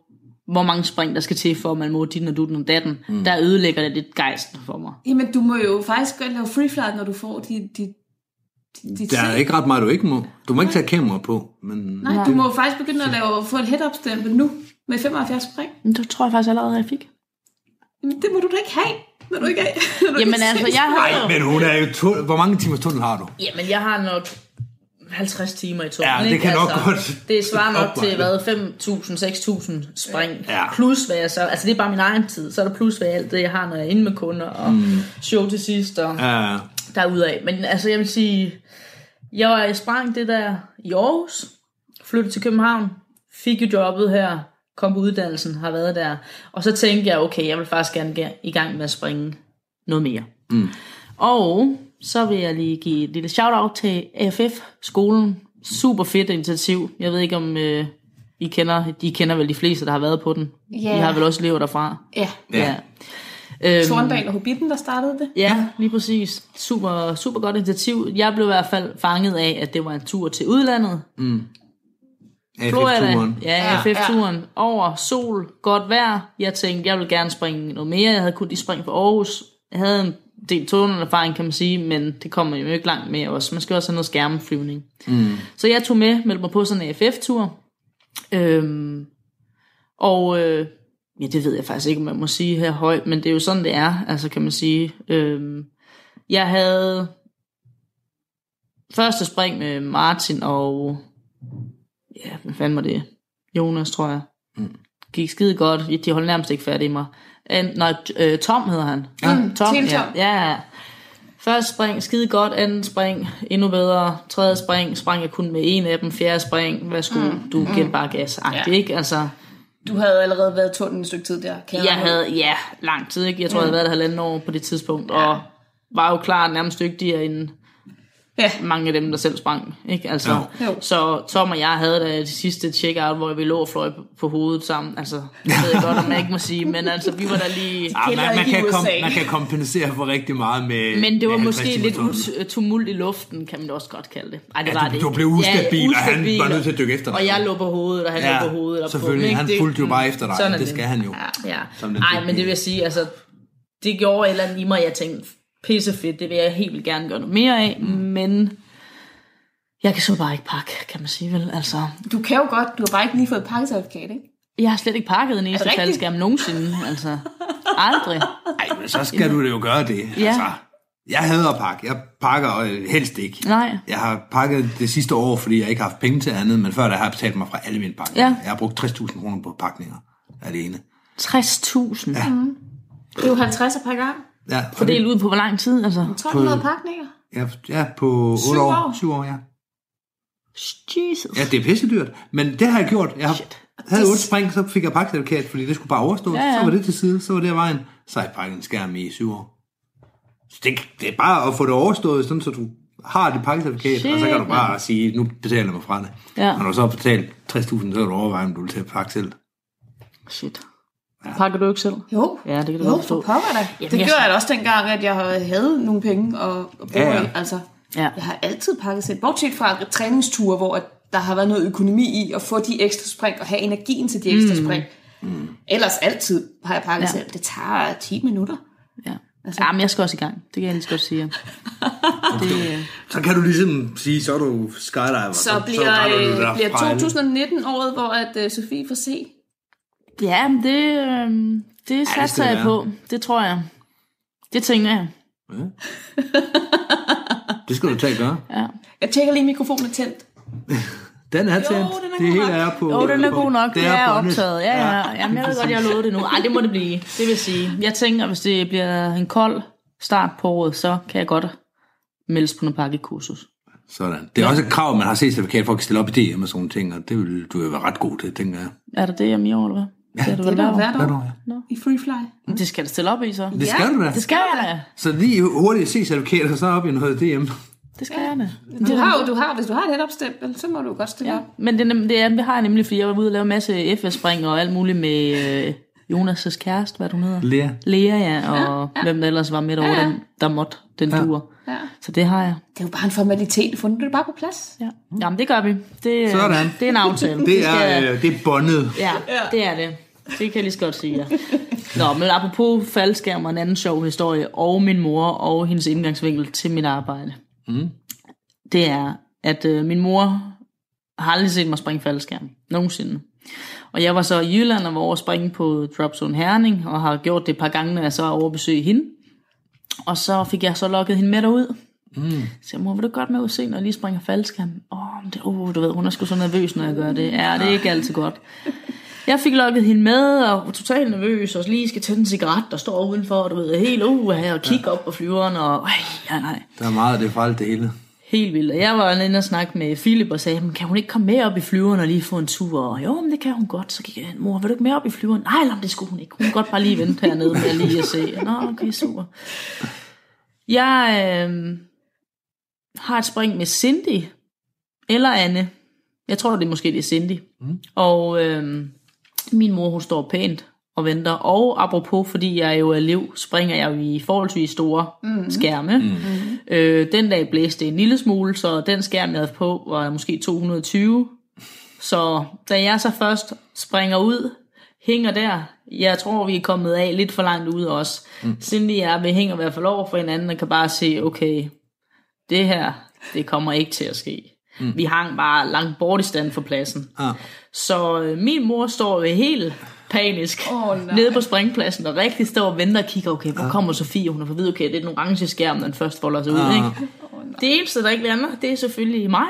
E: hvor mange spring der skal til, for at man må dit og dutten og datten, mm. der ødelægger det lidt gejsten for mig.
D: Jamen, du må jo faktisk godt lave free flight, når du får dit, dit, dit
C: Der er ikke ret meget, du ikke må. Du må ikke tage kamera på, men...
D: Nej, du må faktisk begynde at lave, få et head-up stempel nu med 75 spring.
E: Men det tror jeg faktisk allerede, jeg fik.
D: Jamen, det må du da ikke have, når du ikke er. [LAUGHS] Når du
E: Jamen
D: ikke
E: altså, jeg har
C: Nej, men hun er jo... Tu- Hvor mange timers tunnel har du?
E: Jamen, jeg har nok 50 timer i tunnelen,
C: Ja, det
E: ikke?
C: kan nok godt
E: Det svarer nok [LAUGHS] til, hvad, 5.000, 6.000 spring.
C: Ja.
E: Plus hvad jeg så, altså det er bare min egen tid, så er der plus hvad alt det, jeg har, når jeg er inde med kunder, og mm. show til sidst, og
C: Ja,
E: derudaf. Men altså, jeg vil sige, jeg var i sprang det der i Aarhus, flyttede til København, fik jo jobbet her, kom på uddannelsen, har været der, og så tænkte jeg, okay, jeg vil faktisk gerne ge- i gang med at springe noget mere. Mm. Og så vil jeg lige give et lille shout-out til AFF-skolen. Super fedt initiativ. Jeg ved ikke, om øh, I kender, de kender vel de fleste, der har været på den.
D: Ja.
E: I har vel også levet derfra.
D: Ja,
C: Ja.
E: Øhm,
D: Torndal og Hobbiten, der startede det.
E: Ja, lige præcis. Super, super godt initiativ. Jeg blev i hvert fald fanget af, at det var en tur til udlandet. Florida,
C: AFF-turen.
E: ja,
D: Ja,
E: FF-turen, over sol, godt vejr. Jeg tænkte, jeg vil gerne springe noget mere. Jeg havde kun de spring for Aarhus. Jeg havde en del tunnelerfaring, kan man sige, men det kommer jo ikke langt med også. Man skal også have noget skærmeflyvning. Mm. Så jeg tog med, meldte mig på sådan en AFF-tur. Øhm, og øh, ja, det ved jeg faktisk ikke, om man må sige her højt, men det er jo sådan, det er, altså kan man sige. Øhm, jeg havde første spring med Martin og ja, hvad fanden var det? Jonas, tror jeg. Mm. Gik skide godt. De holdt nærmest ikke fat i mig. En, nej, øh, Tom hedder han. Ja. Ja.
D: Tom.
E: ja. ja. Første spring, skide godt. Anden spring, endnu bedre. Tredje spring, sprang jeg kun med en af dem. Fjerde spring, værsgo, mm. du giver bare gas. Ja. ikke? Altså,
D: Du havde allerede været tunden et stykke tid der. Kan
E: jeg
D: ud?
E: havde, ja, lang tid, ikke? Jeg tror, jeg havde været der halvanden år på det tidspunkt, og var jo klar nærmest dygtigere end
D: Ja.
E: mange af dem, der selv sprang. Ikke? Altså,
D: Jo. Jo.
E: Så Tom og jeg havde da det sidste check-out, hvor vi lå og fløj på, på hovedet sammen. Altså, jeg ved godt, om jeg ikke må sige, men altså, vi var der lige...
C: Ah, man, man, kan kom, man kan kompensere for rigtig meget med
E: Men det var måske
C: 50
E: lidt ut- tumult i luften, kan man da også godt kalde det. Ej, det
C: Ja,
E: var
C: du-
E: det
C: du blev ustabil, og han var nødt til at dykke efter dig.
E: Og jeg lå på hovedet, og han
C: Ja,
E: lå på hovedet. Og
C: selvfølgelig.
E: På?
C: Han
E: Det-
C: fulgte jo bare efter dig.
E: Sådan er
C: Det skal han jo.
E: Ja, ja.
C: Som den
E: Ej,
C: dygtige.
E: men det vil jeg sige, altså, det gjorde et eller andet i mig, jeg tænkte, pisse fedt, det vil jeg helt vildt gerne gøre noget mere af, mm. men jeg kan så bare ikke pakke, kan man sige vel. Altså,
D: Du kan jo godt, du har bare ikke lige fået et pakkecertifikat, ikke?
E: jeg har slet ikke pakket en eneste faldskærm nogensinde, altså. [LAUGHS] Aldrig.
C: Ej, men så skal du det jo gøre det.
E: Ja.
C: Altså, jeg hader at pakke. Jeg pakker helst ikke.
E: Nej.
C: Jeg har pakket det sidste år, fordi jeg ikke har haft penge til andet, men før der har jeg betalt mig fra alle mine pakninger.
E: Ja.
C: Jeg har brugt 60.000 kroner på pakninger alene.
E: 60.000. Ja.
D: Det er jo 50 per gang.
C: Ja, og det,
E: Fordelt ud på hvor lang tid, altså.
D: 1200 pakninger.
C: ja, ja på 8
D: Syv
C: år.
D: år.
C: 7 år, ja.
E: Jesus.
C: Ja, det er pissedyrt. Men det har jeg gjort. Jeg har,
E: Shit.
C: havde otte spring, så fik jeg pakkecertifikat, fordi det skulle bare overstås.
E: Ja, ja.
C: Så var det til side, så var det af vejen. Så har jeg pakket en skærm i syv år. Så det, det er bare at få det overstået, sådan så du har det pakkecertifikat,
E: Shit,
C: og så kan du bare sige, nu betaler jeg mig fra det.
E: Ja.
C: Når du så har betalt 60.000, så kan du overveje, om du vil til at pakke selv.
E: Shit. Pakker du ikke selv?
D: Jo.
E: Ja, det kan du
D: Jo,
E: godt
D: for
E: forstå.
D: pokker da.
E: Jamen,
D: Det
E: jeg-
D: gjorde jeg da også dengang, at jeg havde nogle penge at, at bruge
C: Ja, ja.
D: Altså,
E: Ja.
D: jeg har altid pakket selv. Bortset fra træningsture, hvor at der har været noget økonomi i at få de ekstra spring og have energien til de ekstra spring. Mm. Ellers altid har jeg pakket
E: Ja.
D: ja. selv. Det tager 10 minutter.
E: Ja. Altså. Jamen, jeg skal også i gang. Det kan jeg lige så godt sige. [LAUGHS] Det, øh,
C: Så kan du ligesom sige, så er du skydiver.
D: Så bliver,
C: retter du
D: øh, bliver
C: frejle.
D: 2019 året, hvor at uh, Sofie får se.
E: Ja, men det, øh, det satser
C: skal
E: jeg
C: være.
E: på. Det tror jeg. Det tænker jeg.
C: Det skal du tage at gøre.
E: Ja.
D: Jeg tjekker lige, mikrofonen er tændt. [LAUGHS]
C: Den er tændt.
D: den er
C: det
D: god
C: hele er på...
E: Jo, den er god nok. Det er
C: båndet.
E: optaget. Ja, ja. Jamen, jeg ved godt, jeg har lovet det nu. Ej, det må det blive. Det vil sige. Jeg tænker, hvis det bliver en kold start på året, så kan jeg godt meldes på noget pakkekursus.
C: Sådan. Det er også et krav, man har set certifikat for at stille op i DM og sådan nogle ting, og det vil du jo være ret god til, tænker jeg.
E: Er det det, jeg i år, eller hvad? Ja, det er det,
D: er der hvert år.
C: år, ja?
D: I Free Fly.
E: Det skal det stille op i, så.
C: Det skal du da.
E: Det skal jeg da.
C: Så lige hurtigt se certifikater, så op i noget DM.
E: Det skal jeg da.
D: Du har jo, du har, hvis du har et netopstempel, så må du godt stille
E: Ja,
D: op.
E: men det, er det, er, det har jeg nemlig, fordi jeg var ude og lave en masse FS-spring og alt muligt med øh, Jonas' kæreste, hvad hun hedder.
C: Lea.
E: Lea, ja, og ja, ja. hvem der ellers var med derovre,
D: Ja, ja.
E: den, der måtte den ja. dur.
D: Ja.
E: Så det har jeg.
D: Det er jo bare en formalitet. Fundet du det bare på plads?
E: Ja. Jamen, det gør vi. Det, øh,
C: Sådan.
E: det er en aftale. [LAUGHS]
C: Det
E: skal-
C: er, øh, det er bondet.
E: Ja, det er det. Det kan jeg lige så godt sige, ja. Nå, men apropos faldskærm og en anden sjov historie, og min mor og hendes indgangsvinkel til mit arbejde. Mm. Det er, at øh, min mor har aldrig set mig springe faldskærm. Nogensinde. Og jeg var så i Jylland og var over at springe på Dropzone Herning, og har gjort det et par gange, når jeg så er over at besøge hende. Og så fik jeg så lukket hende med derud. Mm. Så jeg, mor, vil du godt med og se, når jeg lige springer faldskærm? Åh, oh, det, oh, du ved, hun er sgu så nervøs, når jeg gør det. Ja, det er ikke altid godt. Jeg fik lukket hende med, og var totalt nervøs, og lige skal tænde en cigaret, der står udenfor, og du ved, helt uh, her, og kigge op på flyveren, og ej, ja, nej,
C: Der er meget af det for alt det hele.
E: Helt vildt. Og jeg var inde og snakke med Philip og sagde, "Men kan hun ikke komme med op i flyveren og lige få en tur? Og jo, men det kan hun godt. Så gik jeg, mor, vil du ikke med op i flyveren? Nej, lad, det skulle hun ikke. Hun kan godt bare lige vente hernede med lige at se. Nå, okay, super. Jeg øh, har et spring med Cindy, eller Anne. Jeg tror, det er måske det er Cindy. Mm. Og øh, min mor, hun står pænt og venter. Og apropos, fordi jeg jo er elev, springer jeg jo i forholdsvis store mm. skærme. Mm. Øh, den dag blæste det en lille smule, så den skærm, jeg havde på, var måske 220. Så da jeg så først springer ud, hænger der, jeg tror, vi er kommet af lidt for langt ud også. Mm. Cindy og jeg, vi hænger i hvert fald over for hinanden, og kan bare se, okay, det her, det kommer ikke til at ske. Mm. Vi hang bare langt bort i stand for pladsen.
C: Ah.
E: Så øh, min mor står jo helt panisk
D: nej.
E: nede på springpladsen, og rigtig står og venter og kigger, okay, hvor kommer Sofie? Hun har fået at vide, okay, det er den orange skærm, den først folder sig ud,
C: Ah.
E: ikke? Det eneste, der ikke lander, det er selvfølgelig mig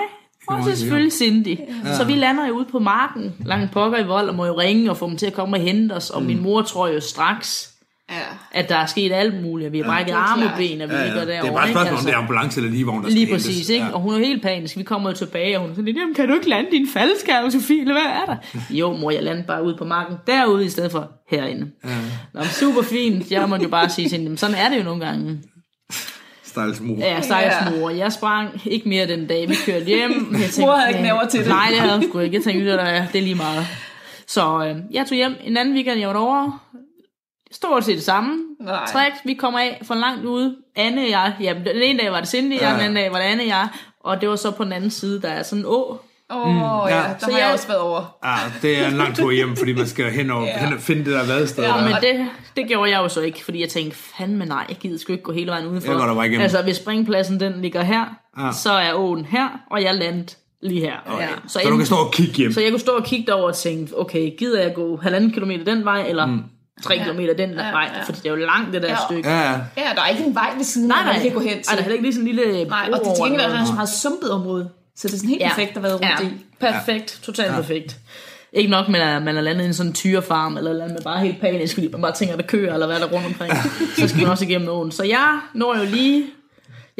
E: Og så selvfølgelig Cindy. Ja. Så vi lander jo ude på marken, langt pokker i vold, og må jo ringe og få dem til at komme og hente os. Og mm. min mor tror jo straks,
D: Ja.
E: at der er sket alt muligt, at vi har brækket
D: er
E: arme og ben, og vi
C: Ja, ja.
E: ligger
C: Det er
E: derovre.
C: bare et
E: ikke?
C: spørgsmål, om det er ambulance eller livvogn, der
E: Lige
C: skal
E: præcis,
C: hentes.
E: ikke?
C: Ja.
E: Og hun er helt panisk. Vi kommer jo tilbage, og hun er sådan jamen kan du ikke lande din faldskærm, Sofie, eller hvad er der? [LAUGHS] Jo, mor, jeg landede bare ude på marken derude, i stedet for herinde. Ja. Nå, men super fint. Jeg måtte jo bare sige til hende, "Jamen, sådan er det jo nogle gange.
C: Stakkels mor.
E: Ja, stakkels mor. Jeg sprang ikke mere den dag, vi kørte hjem. Jeg tænkte,
D: Mor havde ikke
E: "Ja,
D: nerver til det."
E: Nej, det havde hun sgu ikke. Jeg tænkte, det er, det er lige meget. Så øh, jeg tog hjem en anden weekend, jeg var derovre. Stort set det samme.
D: Nej.
E: Træk, vi kommer af for langt ude. Anne og jeg, ja, den ene dag var det Cindy, ja. den anden dag var det Anne og jeg. Og det var så på den anden side, der er sådan en å.
D: Åh, oh, ja,
C: ja.
D: der
E: Så
D: har jeg
E: jeg-
D: også været over.
C: Ja, det er en lang tur hjem, fordi man skal hen og,
D: Ja.
C: hen og finde det der vadested.
E: Ja,
C: der.
E: men det, det gjorde jeg jo så ikke, fordi jeg tænkte, fandme nej, jeg gider sgu ikke gå hele vejen udenfor.
C: Jeg går der bare igennem.
E: Altså, hvis springpladsen den ligger her,
C: Ja.
E: ja. så er åen her, og jeg landede lige her.
D: Ja.
C: Så du kan stå og kigge hjem.
E: Så jeg kunne stå og kigge derover og tænke, okay, gider jeg gå halvanden kilometer den vej, eller mm. Tre ja. kilometer den
D: Ja,
E: vej,
D: ja.
E: fordi det er jo langt det der
D: Ja.
E: stykke.
C: Ja, ja.
D: Ja, der er ikke en vej ved siden
E: Nej,
D: af,
E: nej,
D: man kan gå hen til.
E: der er heller ikke lige sådan en lille
D: Nej, og det er
E: over
D: gengæld
E: eller
D: er så meget sumpet område. Så det er sådan helt perfekt at være rundt
E: ja.
D: i.
E: Perfekt, totalt ja. perfekt. Ikke nok med, at man er landet i en sådan tyrefarm, eller landet med bare helt panisk, fordi man bare tænker, at der kører, eller hvad er der rundt omkring. [LAUGHS] så skal man også igennem åen. Så jeg når jo lige...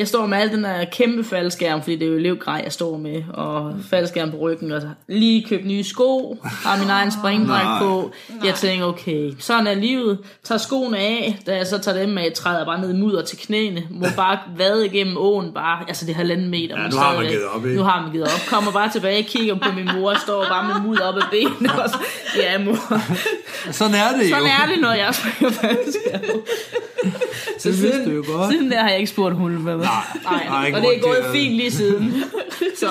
E: Jeg står med al den der kæmpe faldskærm, fordi det er jo elevgrej, jeg står med, og faldskærm på ryggen, og så lige købt nye sko, har min egen springdragt på. Jeg tænker, okay, sådan er livet. Tager skoene af, da jeg så tager dem af, træder jeg bare ned i mudder til knæene, må [LAUGHS] bare vade igennem åen, bare, altså det er halvanden meter.
C: Ja, nu har man givet op, ikke?
E: Nu har man givet op. Kommer bare tilbage, kigger på min mor, står bare med mud op ad benene. Og så, ja, mor. [LAUGHS]
C: Sådan er det jo.
E: Sådan er det, når jeg springer [LAUGHS] faldskærm.
C: Det vidste du jo godt.
E: Siden der har jeg ikke spurgt hunden, hvad Nej, Nej.
C: ikke
E: og det er gået
C: at-
E: fint lige siden. [LAUGHS] Så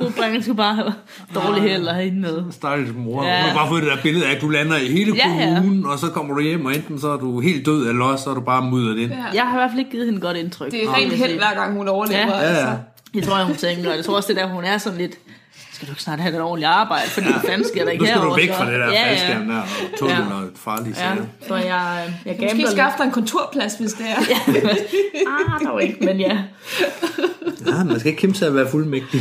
E: nu bringer jeg sgu bare have dårlig held og hende med.
C: Stakkels mor.
E: Ja.
C: Hun har bare fået det der billede af, at du lander i hele
E: Ja, ja.
C: kommunen, og så kommer du hjem, og enten så er du helt død, eller også så er du bare mudret ind.
D: Ja.
E: Jeg har i hvert fald ikke givet hende et godt indtryk.
D: Det er rent held, hver gang hun overlever.
E: Ja.
C: Ja,
D: Altså.
C: ja.
E: Det tror jeg, hun tænker. Og jeg tror også, det er der, hun er sådan lidt... Skal du ikke snart have et ordentligt arbejde? Fordi hvad fanden sker der ikke
C: Nu skal du
E: herovre,
C: væk fra det der
E: ja,
C: faldskærm der, og tåle
E: Ja.
C: noget farligt.
E: Ja,
C: Ja.
E: så jeg, jeg
D: Måske
E: gambler
D: skaffe dig en kontorplads, hvis det er.
E: Ah, dog ikke, men ja.
C: ja, man skal ikke kæmpe sig at være fuldmægtig.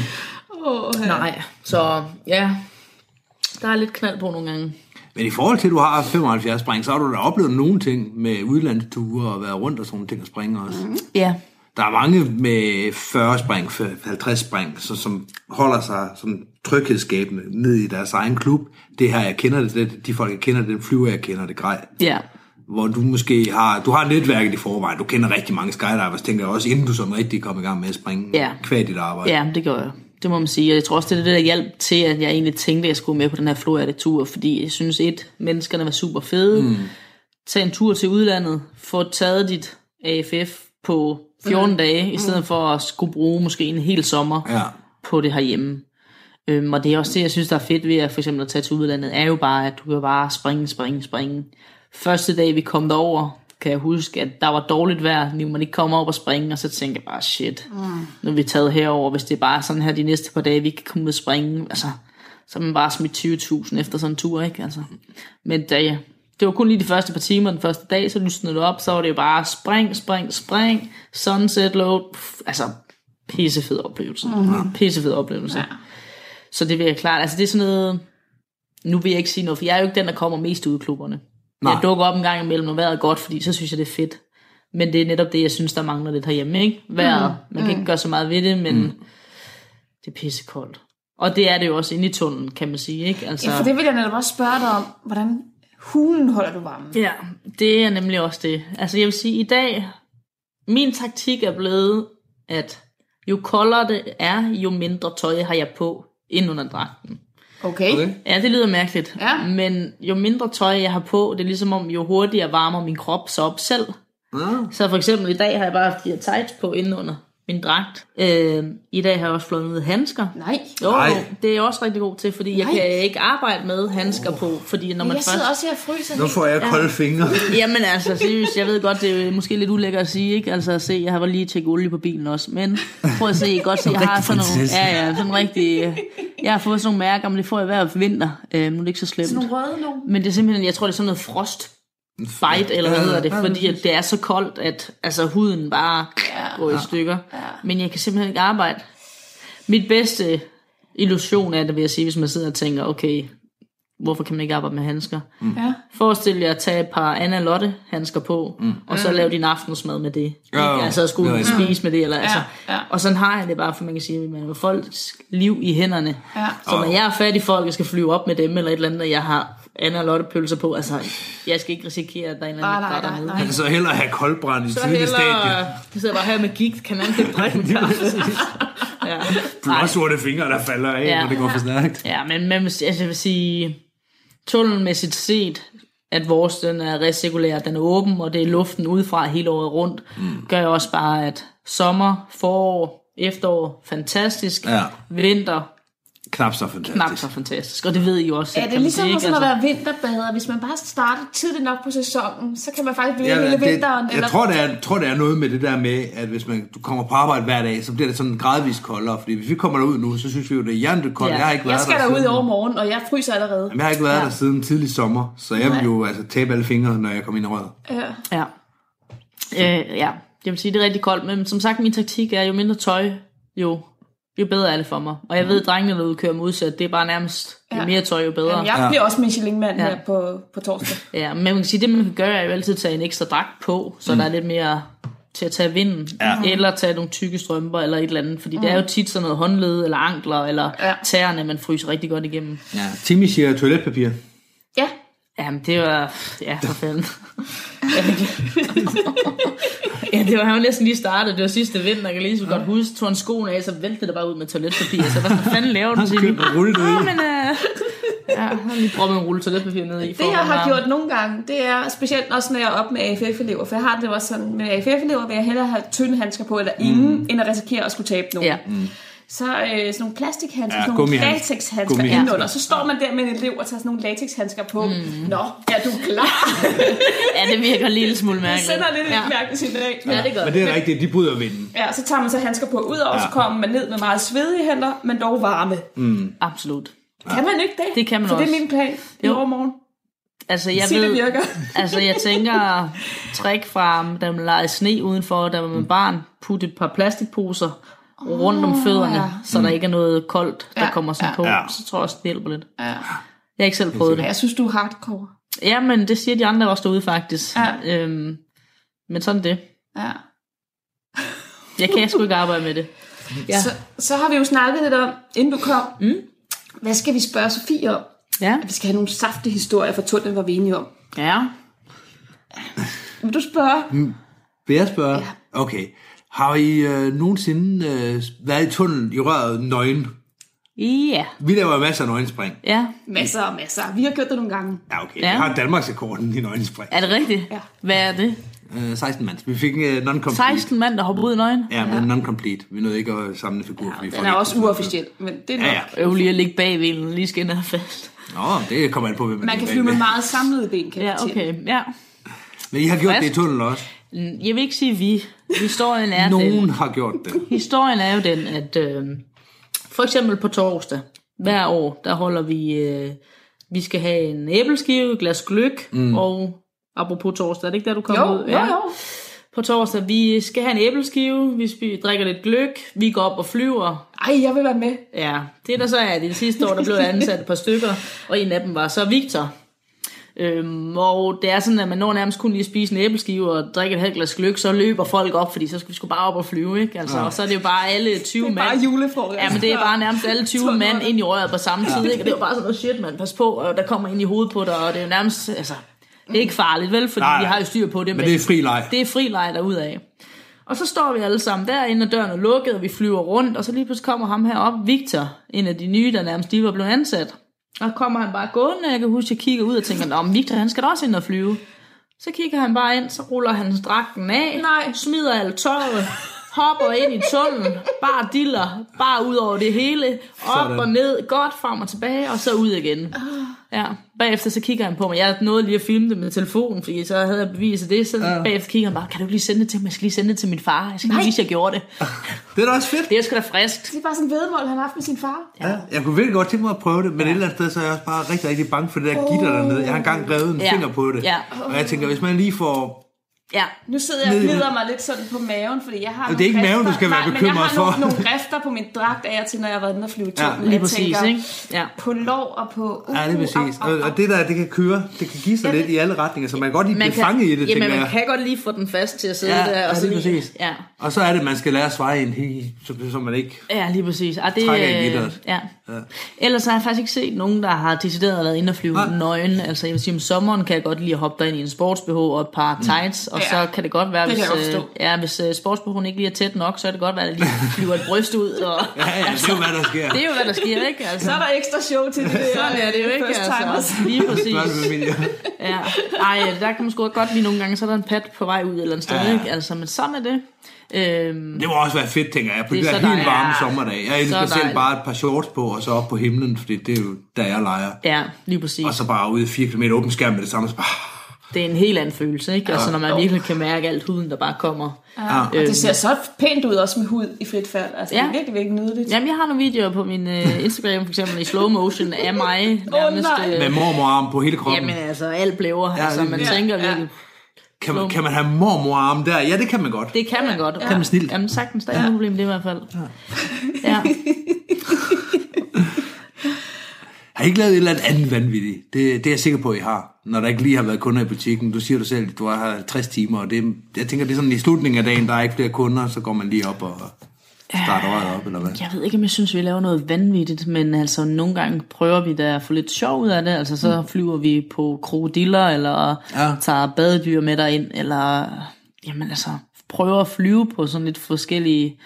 D: Oh, ja.
E: Nej, så ja, der er lidt knald på nogle gange.
C: Men i forhold til, at du har 75 spring, så har du da oplevet nogle ting med udlandsture og været rundt og sådan nogle ting og springe også. Mm.
E: Ja,
C: Der er mange med 40 spring, 50 spring, så, som holder sig som tryghedsskabende ned i deres egen klub. Det her, jeg kender det, det de folk, jeg kender, det, den flyver, jeg kender det grej.
E: ja,
C: Hvor du måske har, du har netværket i forvejen, du kender rigtig mange skydivers, tænker jeg også, inden du sådan rigtig kom i gang med at springe,
E: Ja.
C: kvad dit arbejde.
E: ja, det gør jeg. Det må man sige, og jeg tror også, det er det, der hjalp til, at jeg egentlig tænkte, at jeg skulle med på den her Florida-tur, fordi jeg synes, et, menneskerne var super fede. Mm. Tag en tur til udlandet, få taget dit AFF på 14 mm. dage, i stedet for at skulle bruge måske en hel sommer
C: Ja.
E: på det herhjemme. Øhm, og det er også det, jeg synes, der er fedt ved at for eksempel at tage til udlandet, er jo bare, at du kan bare springe, springe, springe. Første dag, vi kom derover, kan jeg huske, at der var dårligt vejr, nu man ikke kom op og springe, og så tænkte jeg bare, shit, mm. nu er vi taget herover, hvis det er bare sådan her de næste par dage, vi kan komme ud og springe, altså, så er man bare smidt 20.000 efter sådan en tur, ikke? Altså. Men da det var kun lige de første par timer den første dag, så lysnede det op, så var det jo bare spring, spring, spring, sunset load, pff, altså pissefed oplevelse. Mm-hmm. Pissefed oplevelse. Ja. Så det vil jeg klart, altså det er sådan noget, nu vil jeg ikke sige noget, for jeg er jo ikke den, der kommer mest ud i klubberne.
C: Nej.
E: Jeg dukker op en gang imellem, når vejret er godt, fordi så synes jeg, det er fedt. Men det er netop det, jeg synes, der mangler lidt herhjemme, ikke? Vejret. Mm. Man kan ikke gøre så meget ved det, men mm. det er pissekoldt. Og det er det jo også inde i tunnelen, kan man sige, ikke? Altså,
D: Ja, for det vil jeg netop også spørge dig om. Hvordan hulen holder du varmen?
E: Ja, det er nemlig også det. Altså jeg vil sige, i dag, min taktik er blevet, at jo koldere det er, jo mindre tøj har jeg på ind under dragten.
D: Okay.
C: Okay.
E: Ja, det lyder mærkeligt.
D: Ja.
E: Men jo mindre tøj jeg har på, det er ligesom om, jo hurtigere varmer min krop sig op selv.
C: Ja.
E: Så for eksempel i dag har jeg bare haft de her tights på inden under min dragt. Øh, I dag har jeg også flået med handsker.
D: Nej.
E: Jo,
C: Nej.
E: det er jeg også rigtig god til, fordi jeg
D: Nej.
E: kan ikke arbejde med handsker på, fordi når man
D: Jeg
E: først...
D: sidder også her og fryser.
C: Nu får jeg kolde fingre. [LAUGHS]
E: Jamen altså, seriøst, jeg ved godt, det er måske lidt ulækkert at sige, ikke? Altså at se, jeg har lige tjekket olie på bilen også, men prøv at se, I godt se, jeg har sådan nogle, ja, ja, sådan rigtig, jeg har fået sådan nogle mærker, men det får jeg hver vinter, øh, nu er det ikke så slemt.
D: Sådan nogle røde nogle.
E: Men det er simpelthen, jeg tror, det er sådan noget frost fight, eller hvad
C: Ja,
E: hedder det,
C: ja,
E: fordi at det er så koldt, at altså, huden bare
D: Ja.
E: går i stykker.
D: Ja.
E: Men jeg kan simpelthen ikke arbejde Mit bedste illusion er det, vil jeg sige, hvis man sidder og tænker, okay, hvorfor kan man ikke arbejde med handsker? Mm.
D: Ja.
E: Forestil jer at tage et par Anna Lotte handsker på, mm. og så lave din aftensmad med det.
C: Ja,
E: altså at skulle
C: er
E: spise med det. Eller, altså.
D: ja.
E: Og sådan har jeg det bare, for man kan sige, at man har folks liv i hænderne.
D: Ja.
E: Så når jeg er fat i folk, jeg skal flyve op med dem, eller et eller andet, og jeg har Anna Lotte pølser på, altså, jeg skal ikke risikere, at der er en eller anden
D: nej,
E: der er dernede.
C: Altså, så hellere have koldbrand i
E: Så
C: tidlig stadie.
E: hellere, jeg sidder bare her med gigt, kan man ikke drikke en kaffe. ja.
C: Blåsorte fingre, der falder af,
E: Ja.
C: når det går for stærkt.
E: Ja, men, men altså, jeg vil sige, tunnelmæssigt set, at vores den er recirkulær, den er åben, og det er luften udefra hele året rundt, mm. gør også bare, at sommer, forår, efterår, fantastisk,
C: Ja.
E: vinter,
C: Knap så fantastisk.
E: knap så fantastisk, og det ved I jo også.
D: Er
E: kan
D: det
E: man
D: ligesom
E: sige,
D: sådan
E: ikke?
D: at være vinterbader? Hvis man bare starter tidligt nok på sæsonen, så kan man faktisk blive
C: Ja,
D: hele
C: det,
D: vinteren.
C: jeg
D: eller...
C: tror, det er, tror, det er noget med det der med, at hvis man, du kommer på arbejde hver dag, så bliver det sådan gradvist koldere. Fordi hvis vi kommer derud nu, så synes vi jo, det er hjernet koldt.
E: Ja.
C: Jeg har ikke været
D: Jeg skal
C: der
D: derud i
C: siden-
D: overmorgen, og jeg fryser allerede.
C: Jamen, jeg har ikke været
E: Ja.
C: der siden tidlig sommer, så jeg vil jo altså tabe alle fingre, når jeg kommer ind i røret.
D: Ja.
E: Ja. Øh, ja, jeg vil sige, det er rigtig koldt, men som sagt, min taktik er, jo mindre tøj, jo, jo bedre er det for mig. Og jeg ved, at drengene derude kører modsat, det er bare nærmest, jo
D: Ja.
E: mere tøj, jo bedre.
D: Jamen, jeg
C: Ja.
D: bliver også Michelin-mand
E: Ja.
D: her på, på torsdag.
E: Ja, men man kan sige, det man kan gøre, er jo altid at tage en ekstra dragt på, så mm. der er lidt mere til at tage vinden, ja. eller tage nogle tykke strømper, eller et eller andet, fordi mm. det er jo tit sådan noget håndled, eller ankler, eller
D: Ja.
E: ja. tæerne, man fryser rigtig godt igennem.
C: Ja. Timmy siger toiletpapir.
D: Ja,
E: Jamen, det var... Ja, for fanden. [LAUGHS] ja, det var han var næsten lige startet. Det var sidste vinter, jeg kan lige så godt huske. Tog en skoen af, så væltede det bare ud med toiletpapir. Så hvad fanden laver du til?
C: Køb en rulle det
E: Ja,
C: i.
E: men... Øh, ja, han har lige proppet en rulle toiletpapir ned i. for
D: det jeg har gjort nogle gange, det er specielt også, når jeg er op med AFF-elever, for jeg har det også sådan, med AFF-elever vil jeg hellere have tynde handsker på, eller ingen, mm. end at risikere at skulle tabe nogen.
E: Ja.
D: Så øh, sådan nogle plastikhandsker,
C: Ja,
D: sådan nogle latexhandsker
C: Gummihandsker.
D: indenunder. Så står man der med en elev og tager sådan nogle latexhandsker på. Mm. Nå, er du klar? [LAUGHS]
E: Ja, det virker en lille smule
D: det
E: mærkeligt.
D: sender lidt
E: ja.
D: mærkeligt signal.
E: Ja, det gør
C: Men det er rigtigt, de bryder vinden.
D: Ja, så tager man så handsker på ud over,
C: Ja.
D: så kommer man ned med meget svedige hænder, men dog varme.
E: Absolut.
D: Kan man ikke det?
E: Det kan man
D: For det
E: også.
D: er min plan i
E: Jo.
D: overmorgen.
E: Altså, jeg
D: Sig, det
E: ved,
D: virker. [LAUGHS]
E: altså, jeg tænker trick fra, da man legede sne udenfor, da man var barn, putte et par plastikposer rundt om fødderne,
D: ja.
E: så der ikke er noget koldt, der
D: Ja,
E: kommer sådan
D: ja.
E: på.
C: Ja.
E: Så tror jeg også, det hjælper lidt.
D: Ja.
E: Jeg har ikke selv prøvet det.
D: Jeg synes, du er hardcore.
E: Ja, men det siger de andre også derude faktisk.
D: Ja.
E: Øhm, men sådan det.
D: Ja.
E: Jeg kan sgu ikke arbejde med det. Ja.
D: Så, så har vi jo snakket lidt om, inden du kom, mm. hvad skal vi spørge Sofie om?
E: Ja.
D: Vi skal have nogle saftige historier fra tunnelen, var vi enige om.
E: Ja.
D: Vil du spørge?
C: Vil jeg spørge? Ja. Okay. Har I øh, nogensinde øh, været i tunnelen i røret nøgen?
E: Ja.
C: Vi laver masser af nøgenspring.
E: Ja.
D: Masser og masser. Vi har gjort det nogle gange.
C: Ja, okay.
E: Ja.
C: Vi har Danmarks rekorden i nøgenspring.
E: Er det rigtigt?
D: Ja.
E: Hvad er det?
C: Øh, 16 mands. Vi fik en uh, non-complete.
E: 16 mand, der hopper ud i nøgen?
C: Ja, men non-complete. Vi nåede ikke at samle figur. fordi
D: Den er også uofficiel, men det er nok.
C: Ja, ja.
E: Øv lige at ligge bag hvilen, lige skal ind fast.
C: Nå, det kommer an på, hvem man
D: Man kan flyve med meget samlede ben, kan
E: Ja, okay. Ja.
C: Men I har gjort
E: Fast.
C: det i tunnelen også.
E: Jeg vil ikke sige vi. Historien er
C: Nogen
E: den.
C: har gjort det.
E: Historien er jo den, at øh, for eksempel på torsdag, hver år, der holder vi, øh, vi skal have en æbleskive, et glas gløk, mm. og apropos torsdag, er det ikke der, du kommer
D: Jo,
E: ud?
D: jo, jo.
E: På torsdag, vi skal have en æbleskive, vi drikker lidt gløk, vi går op og flyver.
D: Ej, jeg vil være med.
E: Ja, det der så er, det sidste år, der blev ansat et par stykker, og en af dem var så Victor. Øhm, og det er sådan, at man når nærmest kun lige at spise en æbleskive og drikke et halvt glas gløk, så løber folk op, fordi så skal vi sgu bare op og flyve, ikke? Altså, og så er det jo bare alle 20
D: Det er bare
E: mand.
D: julefrokost.
E: Ja, men det er bare nærmest alle 20
D: Tunnel.
E: mand ind i røret på samme tid, ikke? Og det er jo bare sådan noget shit, man. Pas på, og der kommer ind i hovedet på dig, og det er jo nærmest, altså, det er ikke farligt, vel? Fordi
C: Nej,
E: vi har jo styr på det.
C: Men det er fri leg.
E: Det er fri leg derudad. Og så står vi alle sammen derinde, og døren er lukket, og vi flyver rundt, og så lige pludselig kommer ham herop, Victor, en af de nye, der nærmest lige var blevet ansat. Og kommer han bare gående, og jeg kan huske, at jeg kigger ud og tænker, Nå, men Victor, han skal da også ind og flyve. Så kigger han bare ind, så ruller han dragten af,
D: Nej.
E: smider alt tøjet, hopper ind i tunnelen, bare diller, bare ud over det hele, op
C: Sådan.
E: og ned, godt frem og tilbage, og så ud igen. Ja, bagefter så kigger han på mig. Jeg nåede lige at filme det med telefonen, fordi så havde jeg beviset det. Så ja. bagefter kigger han bare, kan du ikke lige sende det til mig? Jeg skal lige sende det til min far. Jeg skal lige vise, at jeg gjorde det. [LAUGHS]
C: Det er da også fedt.
E: Det er sgu da friskt.
D: Det er bare sådan en vedmål, han har haft med sin far.
C: Ja, jeg kunne virkelig godt tænke mig at prøve det, men et eller andet sted, så er jeg også bare rigtig, rigtig bange for det der gitter dernede. Jeg har engang revet en
E: Ja.
C: finger på det.
E: Ja.
C: Og jeg tænker, hvis man lige får
E: Ja,
D: Nu sidder jeg og
C: Ned i-
D: gnider mig lidt sådan på maven, fordi jeg har
C: Det er ikke maven, du skal være
D: nej,
C: bekymret
D: jeg har
C: for.
D: Nogle, nogle rifter på min dragt af til, når jeg har været inde og flyve
C: Ja,
D: ja,
E: lige præcis, ikke? Ja.
D: På lov og på... Uh,
C: Ja, det er præcis. Og, og det der, det kan køre, det kan give sig lidt i alle retninger, så man kan godt lige blive fanget i det,
E: jamen,
C: tænker
E: man
C: jeg.
E: kan godt lige få den fast til at sidde
C: Ja,
E: der.
C: ja,
E: og så
C: lige
E: lige,
C: præcis.
E: Ja.
C: Og så er det, man skal lære at svare i en så, så man ikke...
E: Ja, lige præcis. Ah, det,
C: Trækker i
E: øh,
C: gitteret.
E: ja. Ja. Ellers har jeg faktisk ikke set nogen, der har decideret været inde og flyve
C: Nej.
E: nøgen. Altså jeg vil sige, om sommeren kan jeg godt lide at hoppe derind i en sports-BH og et par tights, og
D: Ja.
E: så kan det godt være,
D: Det
E: hvis,
D: jeg
E: øh, ja, hvis uh, sports ikke lige er tæt nok, så er det godt være, at der lige flyver et bryst ud. Og, [LAUGHS]
C: Ja, ja, det er jo, hvad der sker.
E: det er jo, hvad der sker, ikke? Altså,
D: Så er der ekstra show til det der.
E: sådan er det jo ikke,
D: first timers.
E: altså. Lige [LAUGHS] præcis. Ja. Ej, der kan man sgu godt lige nogle gange, så er der en pat på vej ud eller andet sted,
C: ja.
E: ikke? Altså, men sådan er det. Øhm,
C: Det må også være fedt, tænker jeg, på
E: Det så
C: der helt
E: dejligt.
C: varme
E: Ja.
C: sommerdag. Jeg elsker selv
E: dejligt.
C: bare et par shorts på, og så op på himlen, fordi det er jo der, jeg leger.
E: ja, lige præcis.
C: Og så bare ude i 4 km åben skærm med det samme. Så bare,
E: Det er en helt anden følelse, ikke? Altså, når man virkelig kan mærke alt huden, der bare kommer.
D: Ja, og det ser så pænt ud også med hud i frit fald. Altså, det er
E: Ja.
D: virkelig, virkelig nydeligt.
E: Jamen, jeg har nogle videoer på min uh, [LAUGHS] Instagram, for eksempel i slow motion, af mig nærmest.
D: nej.
E: øh,
C: med mormorarm på hele kroppen.
E: Jamen, altså, alt blæver.
C: Ja,
E: altså, man
C: ja,
E: tænker
D: ja.
C: Kan, man, kan man have mormorarm der? Ja, det kan man godt.
E: det kan man godt.
C: Kan man snilt.
E: Jamen, sagtens, der er ja. problem det i hvert fald. Ja. [LAUGHS]
C: Har I ikke lavet et eller andet vanvittigt? Det, det er jeg sikker på, at I har. Når der ikke lige har været kunder i butikken. Du siger du selv, at du har 50 timer. Og det, jeg tænker, det er sådan i slutningen af dagen, der er ikke flere kunder, så går man lige op og starter røret op, eller hvad?
E: Jeg ved ikke, om jeg synes, vi laver noget vanvittigt, men altså nogle gange prøver vi da at få lidt sjov ud af det. Altså så flyver vi på krokodiller, eller
C: Ja.
E: ja. tager badedyr med derind, eller jamen altså prøver at flyve på sådan lidt forskellige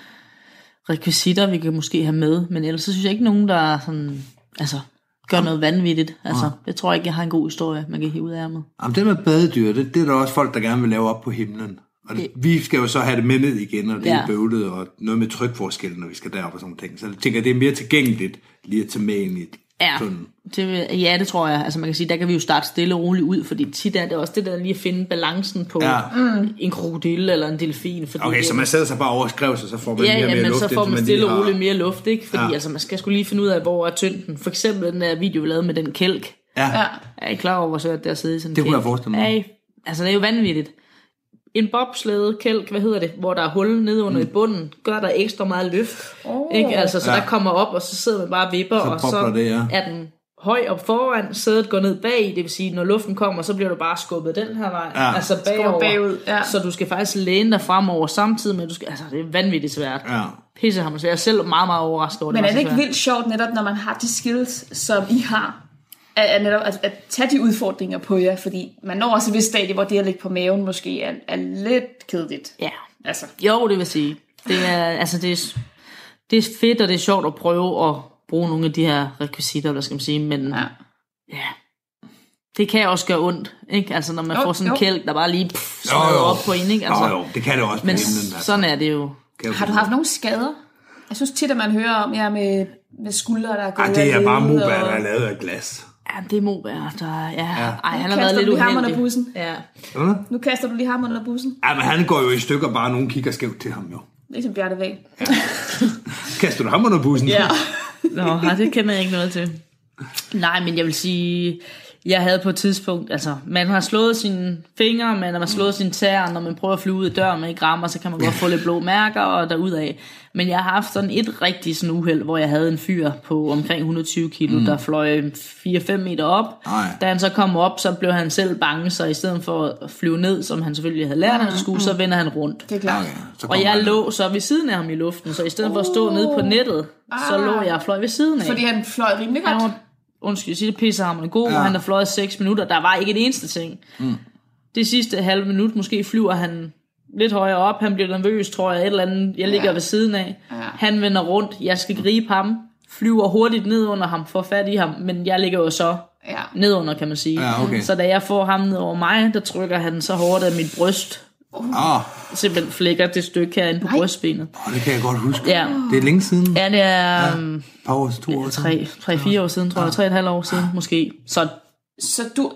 E: rekvisitter, vi kan måske have med. Men ellers så synes jeg ikke nogen, der er sådan, altså, gør noget vanvittigt. Altså, jeg tror ikke, jeg har en god historie, man kan hive ud af ærmet.
C: Jamen, det med badedyr, det, det er der også folk, der gerne vil lave op på himlen. Og det, vi skal jo så have det med ned igen, og det er
E: Ja.
C: bøvlet, og noget med trykforskel, når vi skal derop og sådan ting. Så jeg tænker, det er mere tilgængeligt lige at tage med ind i
E: Ja,
C: tunnelen.
E: det, ja, det tror jeg. Altså man kan sige, der kan vi jo starte stille og roligt ud, fordi tit er det også det der lige at finde balancen på
C: Ja.
E: en krokodille eller en delfin. Fordi
C: Okay,
E: det,
C: så man sætter sig bare over og skriver sig, så får man
E: Ja,
C: mere,
E: ja,
C: mere
E: men
C: luft.
E: så får man stille og
C: har-
E: roligt mere luft, ikke? Fordi
C: Ja.
E: altså, man skal skulle lige finde ud af, hvor er tynden. For eksempel den der video, vi lavede med den kælk.
C: Ja,
D: Ja.
E: Er I klar over, hvor svært det er at sidde i sådan en
C: Det kunne
E: kælk?
C: jeg forestille mig.
E: Ja, altså det er jo vanvittigt. En bobslæde kælk, hvad hedder det, hvor der er hul nede under mm. i bunden, gør der ekstra meget løft.
D: Oh.
E: Ikke? Altså, så
C: Ja.
E: der kommer op, og så sidder man bare og vipper,
C: Så
E: og så
C: det, ja.
E: er den høj op foran, sædet går ned bag, det vil sige, når luften kommer, så bliver du bare skubbet den her vej,
C: Ja.
E: altså bagover.
D: bagud, ja.
E: Så du skal faktisk læne dig fremover samtidig med, at du skal, altså det er vanvittigt svært.
C: Ja.
E: Pisse man svært. Jeg er selv meget, meget overrasket over,
D: Men
E: det
D: er
E: var
D: det
E: så
D: ikke
E: svært.
D: vildt sjovt netop, når man har de skills, som I har, at, at, netop, at, at tage de udfordringer på jer, fordi man når også et vist stadie, hvor det at ligge på maven måske er, er lidt kedeligt.
E: Ja.
D: Altså,
E: Jo, det vil sige. Det er, altså, det er, det er fedt, og det er sjovt at prøve at bruge nogle af de her rekvisitter, hvad skal man sige, men
D: ja.
E: ja. ja. Det kan også gøre ondt, ikke? Altså, når man
D: Jo,
E: får sådan en kælk, der bare lige pff,
C: Jo,
E: smadrer
C: jo.
E: op på en, ikke? Altså,
C: Jo, jo, det kan det også på
E: men
C: himlen. Altså.
E: sådan er det jo.
D: Har du haft nogle skader? Jeg synes tit, at man hører om jer med, med skuldre, der er gået
C: Ej, det er bare
D: og-
C: der er lavet af glas.
E: Ja, det er Moberg, der... Ja, ja. Ej, han har
D: Kaster
E: været
D: du
E: lidt
D: lige ham
E: uheldig.
D: under bussen?
E: Ja.
C: Ja,
D: Nu kaster du lige ham under bussen.
C: Ej, men han går jo i stykker, bare nogen kigger skævt til ham jo.
D: Ligesom Bjarte Væg.
C: Kaster du ham under bussen?
D: Ja. [LAUGHS]
E: Nå, det kender jeg ikke noget til. Nej, men jeg vil sige, jeg havde på et tidspunkt, altså, man har slået sine fingre, man har slået sine tæer, når man prøver at flyve ud af døren med ikke rammer, så kan man godt få lidt blå mærker og derudaf. Men jeg har haft sådan et rigtig sådan uheld, hvor jeg havde en fyr på omkring 120 kilo, mm. der fløj 4-5 meter op.
C: Ej.
E: Da han så kom op, så blev han selv bange, så i stedet for at flyve ned, som han selvfølgelig havde lært, at han skulle, så vender han rundt.
D: Det er klart.
C: Okay,
E: Og jeg
C: han.
E: lå så ved siden af ham i luften, så i stedet for at stå nede på nettet, så lå jeg og fløj ved siden af.
D: Fordi han fløj rimelig
E: Han
D: godt.
E: var, undskyld, jeg siger det ham god,
C: ja.
E: og han har fløjet 6 minutter. Der var ikke et eneste ting. Mm. Det sidste halve minut, måske flyver han lidt højere op. Han bliver nervøs, tror jeg, et eller andet. Jeg ligger ja. ved siden af.
D: Ja.
E: Han vender rundt. Jeg skal gribe ham. Flyver hurtigt ned under ham, får fat i ham. Men jeg ligger jo så
D: Ja.
E: ned under, kan man sige.
C: Ja, okay.
E: Så da jeg får ham ned over mig, der trykker han så hårdt, at mit bryst
C: Åh,
E: simpelthen flækker det stykke herinde på
D: Nej.
E: brystbenet.
C: oh, det kan jeg godt huske.
E: Ja,
C: Det er længe siden.
E: ja det er ja.
C: Et par år, to år siden.
E: tre, tre, fire år siden, tror jeg. Tre og et halvt år siden, måske. Så
D: Så du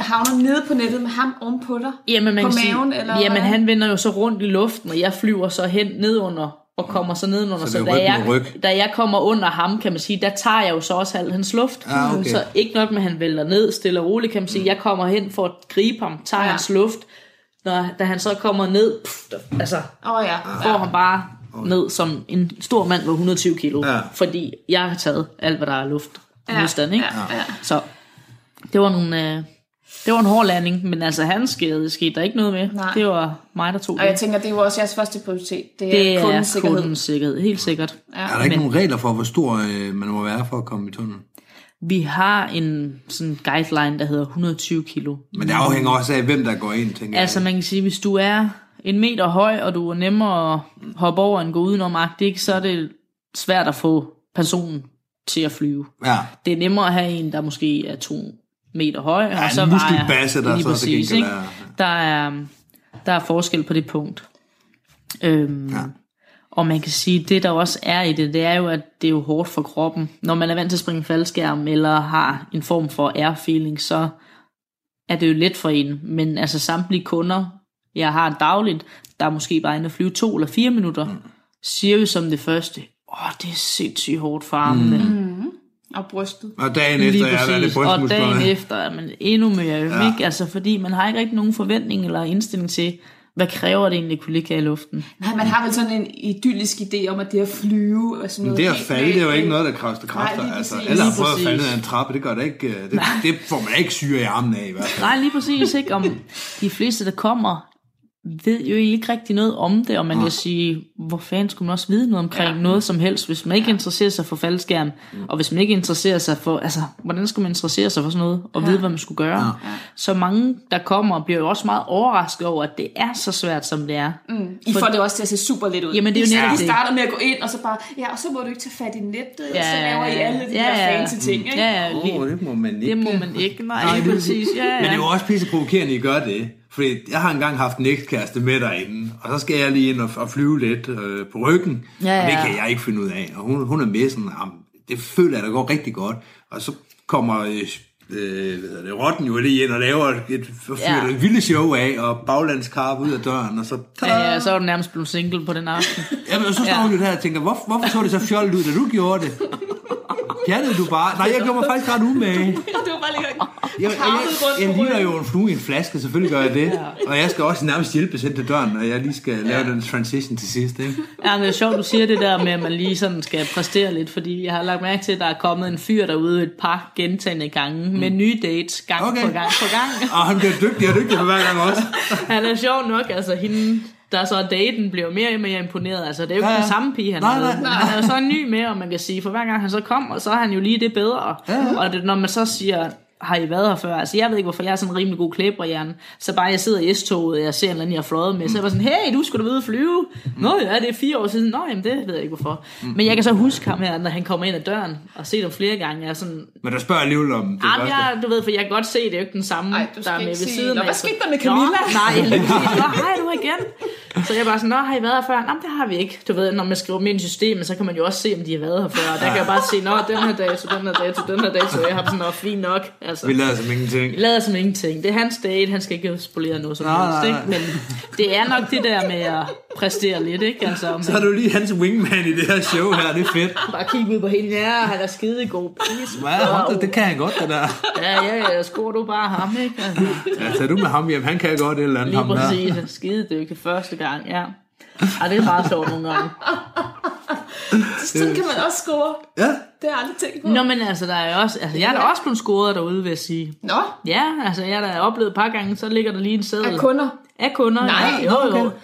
D: havner nede på nettet med ham ovenpå dig?
E: Jamen, man
D: På
E: kan
D: maven,
E: sige,
D: eller
E: jamen
D: hvad?
E: han vender jo så rundt i luften, og jeg flyver så hen nedunder og kommer så nedenunder.
C: Så
E: Så, da, jeg, da jeg kommer under ham, kan man sige, der tager jeg jo så også al hans luft.
C: Ja, okay.
E: Så ikke nok med, at han vælter ned stille og roligt, kan man sige. Jeg kommer hen for at gribe ham, tager
D: Ja.
E: ja. hans luft, når, da han så kommer ned, pff, altså,
D: oh, ja.
E: får han bare ned som en stor mand på 120 kilo,
C: Ja.
E: fordi jeg har taget alt, hvad der er luft
D: Ja,
E: modstand, ikke?
D: ja, ja.
E: Så det var nogle, øh, det var en hård landing, men altså han skete, skete der ikke noget med.
D: Nej.
E: Det var mig, der tog
D: Og jeg
E: det.
D: tænker, det er jo også jeres første prioritet. Det er,
E: Det er
D: kundens sikkerhed.
E: kundens sikkerhed, helt sikkert.
D: Ja.
C: Er der ikke
E: Men-
C: nogen regler for, hvor stor øh, man må være for at komme i tunnelen?
E: Vi har en sådan guideline, der hedder 120 kilo.
C: Men det afhænger også af, hvem der går ind, tænker
E: Altså
C: jeg.
E: man kan sige, hvis du er en meter høj, og du er nemmere at hoppe over en gå udenom ikke, så er det svært at få personen til at flyve.
C: Ja,
E: Det er nemmere at have en, der måske er to meter høj,
C: ja
E: og så
C: en
E: vejer-
C: muskelbasse, der
E: lige
C: så
E: præcis,
C: gengæld
E: ikke?
C: er...
E: Der er, der er forskel på det punkt. Øhm,
C: Ja.
E: Og man kan sige, det der også er i det, det er jo, at det er jo hårdt for kroppen. Når man er vant til at springe faldskærm, eller har en form for air feeling, så er det jo let for en. Men altså samtlige kunder, jeg har dagligt, der er måske bare inde at flyve to eller fire minutter, mm. siger jo som det første, åh, det er sindssygt hårdt for armene. Mm.
D: Og brystet.
C: Og dagen efter,
E: Lige
C: jeg har været lidt
E: præcis. Og dagen efter er man endnu mere øm, ja. ikke? Altså, fordi man har ikke rigtig nogen forventning eller indstilling til, hvad kræver det egentlig at kunne ligge her i luften.
D: Nej, man har vel sådan en idyllisk idé om, at det at flyve og sådan
C: Men
D: noget.
C: det at falde, det er jo ikke noget, der kræver kræfter.
D: Nej,
C: altså,
D: præcis.
C: alle har prøvet at
E: præcis.
C: falde ned ad en trappe, det gør det ikke. øh, Det, det får man ikke syre i armen af, i hvert fald.
E: Nej, lige præcis, ikke? Om [LAUGHS] de fleste, der kommer, ved jo ikke rigtig noget om det, og man kan sige, hvor fanden skulle man også vide noget omkring ja. noget som helst, hvis man ikke interesserer sig for faldskærm, og hvis man ikke interesserer sig for, altså, hvordan skulle man interessere sig for sådan noget, og ja. vide, hvad man skulle gøre. Ja. Så mange, der kommer, bliver jo også meget overrasket over, at det er så svært, som det er.
D: Mm. I får det også til at se super lidt ud.
E: Jamen, det er jo
D: I-
E: netop
D: I
E: det.
D: starter med at gå ind, og så bare, ja, og så må du ikke tage fat i nettet, og så
E: Ja,
D: laver I alle de
E: ja,
D: der
E: ja.
D: fancy ting, ikke?
E: Ja, ja,
C: Åh, det må man ikke.
E: det må man ikke. Nej,
C: Nej, det
E: præcis. Ja, ja.
C: Men det er jo også pisse provokerende, at I gør det. Fordi jeg har engang haft en ekskæreste med derinde, og så skal jeg lige ind og, og flyve lidt øh, på ryggen,
E: Ja,
C: og det
E: ja.
C: kan jeg ikke finde ud af. Og hun, hun er med sådan, "Jamen, det føler jeg, der går rigtig godt. Og så kommer øh, øh, hvad det, rotten jo lige ind og laver et, et,
E: Ja.
C: ja. et vildt show af, og baglandskarp ud af døren, og så...
E: Ja, ja, så er du nærmest blevet single på den aften.
C: Jamen, og så står
E: Ja.
C: hun jo der og tænker, hvor, hvorfor så det så fjollet ud, da du gjorde det? Pjattede du bare? Nej, jeg gjorde mig faktisk ret umage.
D: Det var bare lige
C: Jeg, jeg, jeg, jeg
D: på
C: ligner jo en flue i en flaske, selvfølgelig gør jeg det. Og jeg skal også nærmest hjælpe hen til døren, og jeg lige skal lave den transition til sidst. Ikke?
E: Ja, men det er sjovt, du siger det der med, at man lige sådan skal præstere lidt, fordi jeg har lagt mærke til, at der er kommet en fyr derude et par gentagende gange med nye dates gang
C: Okay.
E: på gang på gang.
C: Og han bliver dygtigere og dygtigere for hver gang også.
E: Han er sjov nok, altså hende, der så daten, bliver mere og mere imponeret. Altså, det er jo ikke
C: Ja,
E: ja, den samme pige, han
C: Nej, nej.
E: han er jo så en ny med, og man kan sige, for hver gang han så kommer, så er han jo lige det bedre.
C: Ja, ja.
E: Og det, når man så siger, har I været her før? Altså, jeg ved ikke, hvorfor jeg er sådan en rimelig god klæbrehjerne. Så bare jeg sidder i S-toget, og jeg ser en eller anden, jeg har fløjet med, så er jeg bare sådan, hey, du skulle da vide at flyve. Nå ja, det er fire år siden. Nå, jamen det ved jeg ikke, hvorfor. Men jeg kan så huske ham her, når han kommer ind ad døren, og se dem flere gange. Jeg er sådan,
C: Men der spørger jeg alligevel om det
E: Jamen,
C: første.
E: jeg, du ved, for jeg kan godt se, det er jo ikke den samme,
D: Ej, du skal
E: der er med
D: ikke
E: ved
D: sige,
E: siden
D: "Nå,
E: af."
D: hvad
E: Så-
D: skete der med Camilla?"
E: Nå, nej, præcis. Nå, hej du igen. Så jeg bare sådan, nå, har I været her før? Nå, det har vi ikke. Du ved, når man skriver dem ind i systemet, så kan man jo også se, om de har været her før. Og der kan jeg bare se, nå, den her dato, den her dato, den her dato. Jeg har sådan noget fint nok. Altså,
C: Vi lader som ingenting.
E: vi lader som ingenting. Det er hans date, han skal ikke spolere noget som
C: Nej,
E: helst, ikke? Men det er nok det der med at præstere lidt, ikke? Altså, man
C: Så er du lige hans wingman i det her show her, det er fedt.
E: bare kigge ud på hende. Ja, han er skide god. Please.
C: Ja, det, det kan han godt, det der.
E: Ja, ja, ja, skår du bare ham, ikke? Altså.
C: Ja, tager du med ham hjem, han kan godt et eller andet.
E: Lige
C: ham der.
E: præcis. Skide dykke første gang, ja. Ej, det er meget sjovt nogle gange.
D: Sådan kan man også score.
C: Ja,
D: Det har jeg aldrig tænkt på.
E: Nå, men altså, der er også, altså, jeg er da også blevet scoret derude, vil jeg sige.
D: Nå,
E: Ja, altså, jeg har da oplevet et par gange, så ligger der lige en seddel.
D: af kunder.
E: Af kunder,
D: Nej,
E: ja. Jo, jo.
C: okay.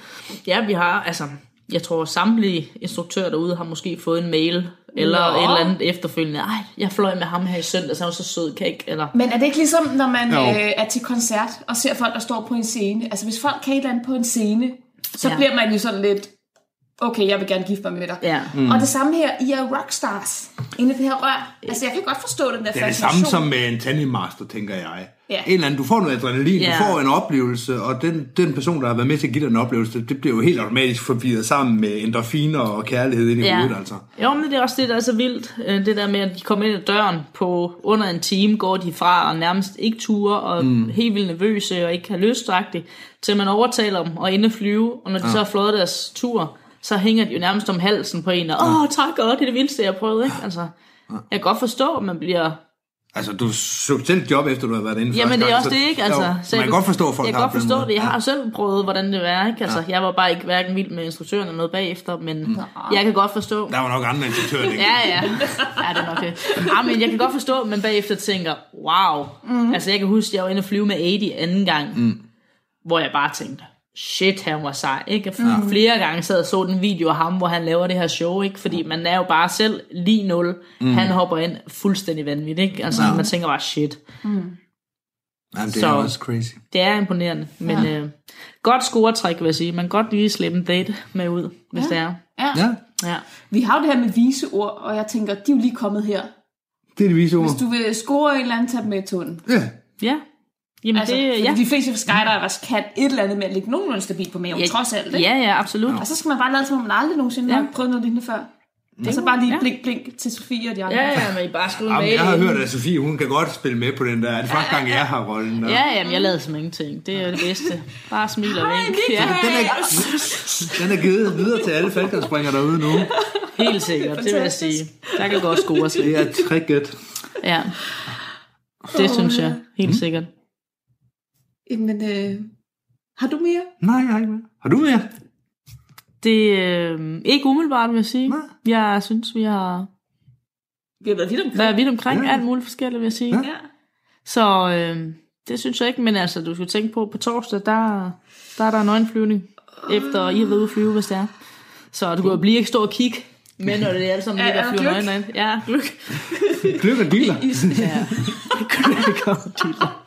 E: Ja, vi har, altså, jeg tror samtlige instruktører derude har måske fået en mail, eller
D: Nå.
E: et eller andet efterfølgende. Ej, jeg fløj med ham her i søndag, så han var så sød, kan ikke, eller...
D: Men er det ikke ligesom, når man
C: Jo.
D: øh, er til koncert og ser folk, der står på en scene? Altså, hvis folk kan et eller andet på en scene, så
E: ja.
D: bliver man jo sådan lidt, okay, jeg vil gerne gifte mig med dig.
E: Ja.
D: Mm. Og det samme her, I er rockstars inde i det her rør. Altså, jeg kan godt forstå den der
C: det er det
D: fascination.
C: samme som med en tandem master, tænker jeg.
D: Ja.
C: En eller anden, du får noget adrenalin,
E: Ja.
C: du får en oplevelse, og den, den person, der har været med til at give dig en oplevelse, det bliver jo helt automatisk forvirret sammen med endorfiner og kærlighed ind i
E: Ja.
C: hovedet, altså.
E: Jo, men det er også det, der er så vildt. Øh, Det der med, at de kommer ind ad døren på under en time, går de fra og nærmest ikke ture og mm. helt vildt nervøse og ikke har lyst til man overtaler dem og inde flyve. Og når de ja. så har flået deres tur, så hænger de jo nærmest om halsen på en, og åh, tak, og det er det vildeste, jeg har prøvet, ikke? Altså, jeg kan godt forstå, at man bliver
C: Altså, du søgte selv job, efter du har været inde
E: Jamen
C: første
E: det er
C: gang,
E: også
C: så-
E: det, ikke? Altså,
C: jo,
E: så
C: man kan godt forstå, at folk
E: Jeg kan godt forstå det. Jeg har
C: Ja.
E: selv prøvet, hvordan det var, ikke? Altså, jeg var bare ikke hverken vild med instruktøren eller noget bagefter, men
C: Mm.
E: jeg kan godt forstå...
C: Der var nok andre instruktører, ikke? [LAUGHS]
E: Ja, ja. Ja, det er nok det. Ja, men jeg kan godt forstå, at man bagefter tænker, wow. Mm. Altså, jeg kan huske, at jeg var inde og flyve med 80 anden gang, mm. hvor jeg bare tænkte, shit, han var sej, ikke? Mm. Flere gange sad og så den video af ham, hvor han laver det her show, ikke? Fordi man er jo bare selv lige nul. Mm. Han hopper ind fuldstændig vanvittigt, ikke? Altså, man tænker bare, shit.
C: Jamen, det er
E: Så-
C: også crazy.
E: Det er imponerende, men ja. øh, godt scoretræk, vil jeg sige. Man kan godt lige slippe en date med ud, hvis ja. det er.
D: Ja.
C: Ja,
E: Ja.
D: Vi har jo det her med vise ord, og jeg tænker, de er jo lige kommet her.
C: det er det vise ord.
D: Hvis du vil score en eller anden, tag dem med i tunden.
C: Ja.
E: Ja. Jamen
D: Altså,
E: det, ja.
D: de fleste skydivers kan et eller andet med at ligge nogenlunde stabilt på maven,
E: ja,
D: trods alt. Ikke?
E: Ja, ja, absolut.
D: Og så skal man bare lade som om man aldrig nogensinde
E: Ja.
D: har prøvet noget lignende før. Og så bare lige
E: Ja.
D: blink, blink til Sofie og de andre.
E: Ja, ja, men I bare
C: Jamen,
E: mail.
C: jeg har hørt, at Sofie, hun kan godt spille med på den der. Er det første gang, jeg har rollen der?
E: Ja, jamen, jeg lavede som ingenting. Det er det bedste. Bare smil og vink. Ja,
C: Den er, den er givet videre til alle faldskabsspringere derude nu.
E: helt sikkert, det vil jeg sige. Der kan godt score sig.
C: Det er tricket.
E: Ja. Det synes jeg, helt sikkert.
D: Jamen, øh, har du mere?
C: Nej, jeg har ikke mere. Har du mere?
E: Det er øh, ikke umiddelbart, vil jeg sige.
C: Nej.
E: Jeg synes, vi har
D: Vi har været vidt omkring.
E: været vidt omkring
C: Ja.
E: alt muligt forskelligt, vil jeg sige.
C: Ja.
D: Ja.
E: Så øh, det synes jeg ikke, men altså, du skal tænke på, på torsdag, der, der er der en øjenflyvning, efter I har været ude at flyve, hvis det er. Så du kan jo blive ikke stå og kigge, men når det er alle sammen [LAUGHS]
D: Ja,
E: ligger og flyver
D: gløk.
E: øjnene ind. Ja, gløk.
C: Gløk og dealer. [LAUGHS] [LAUGHS]
E: Ja. gløk og dealer.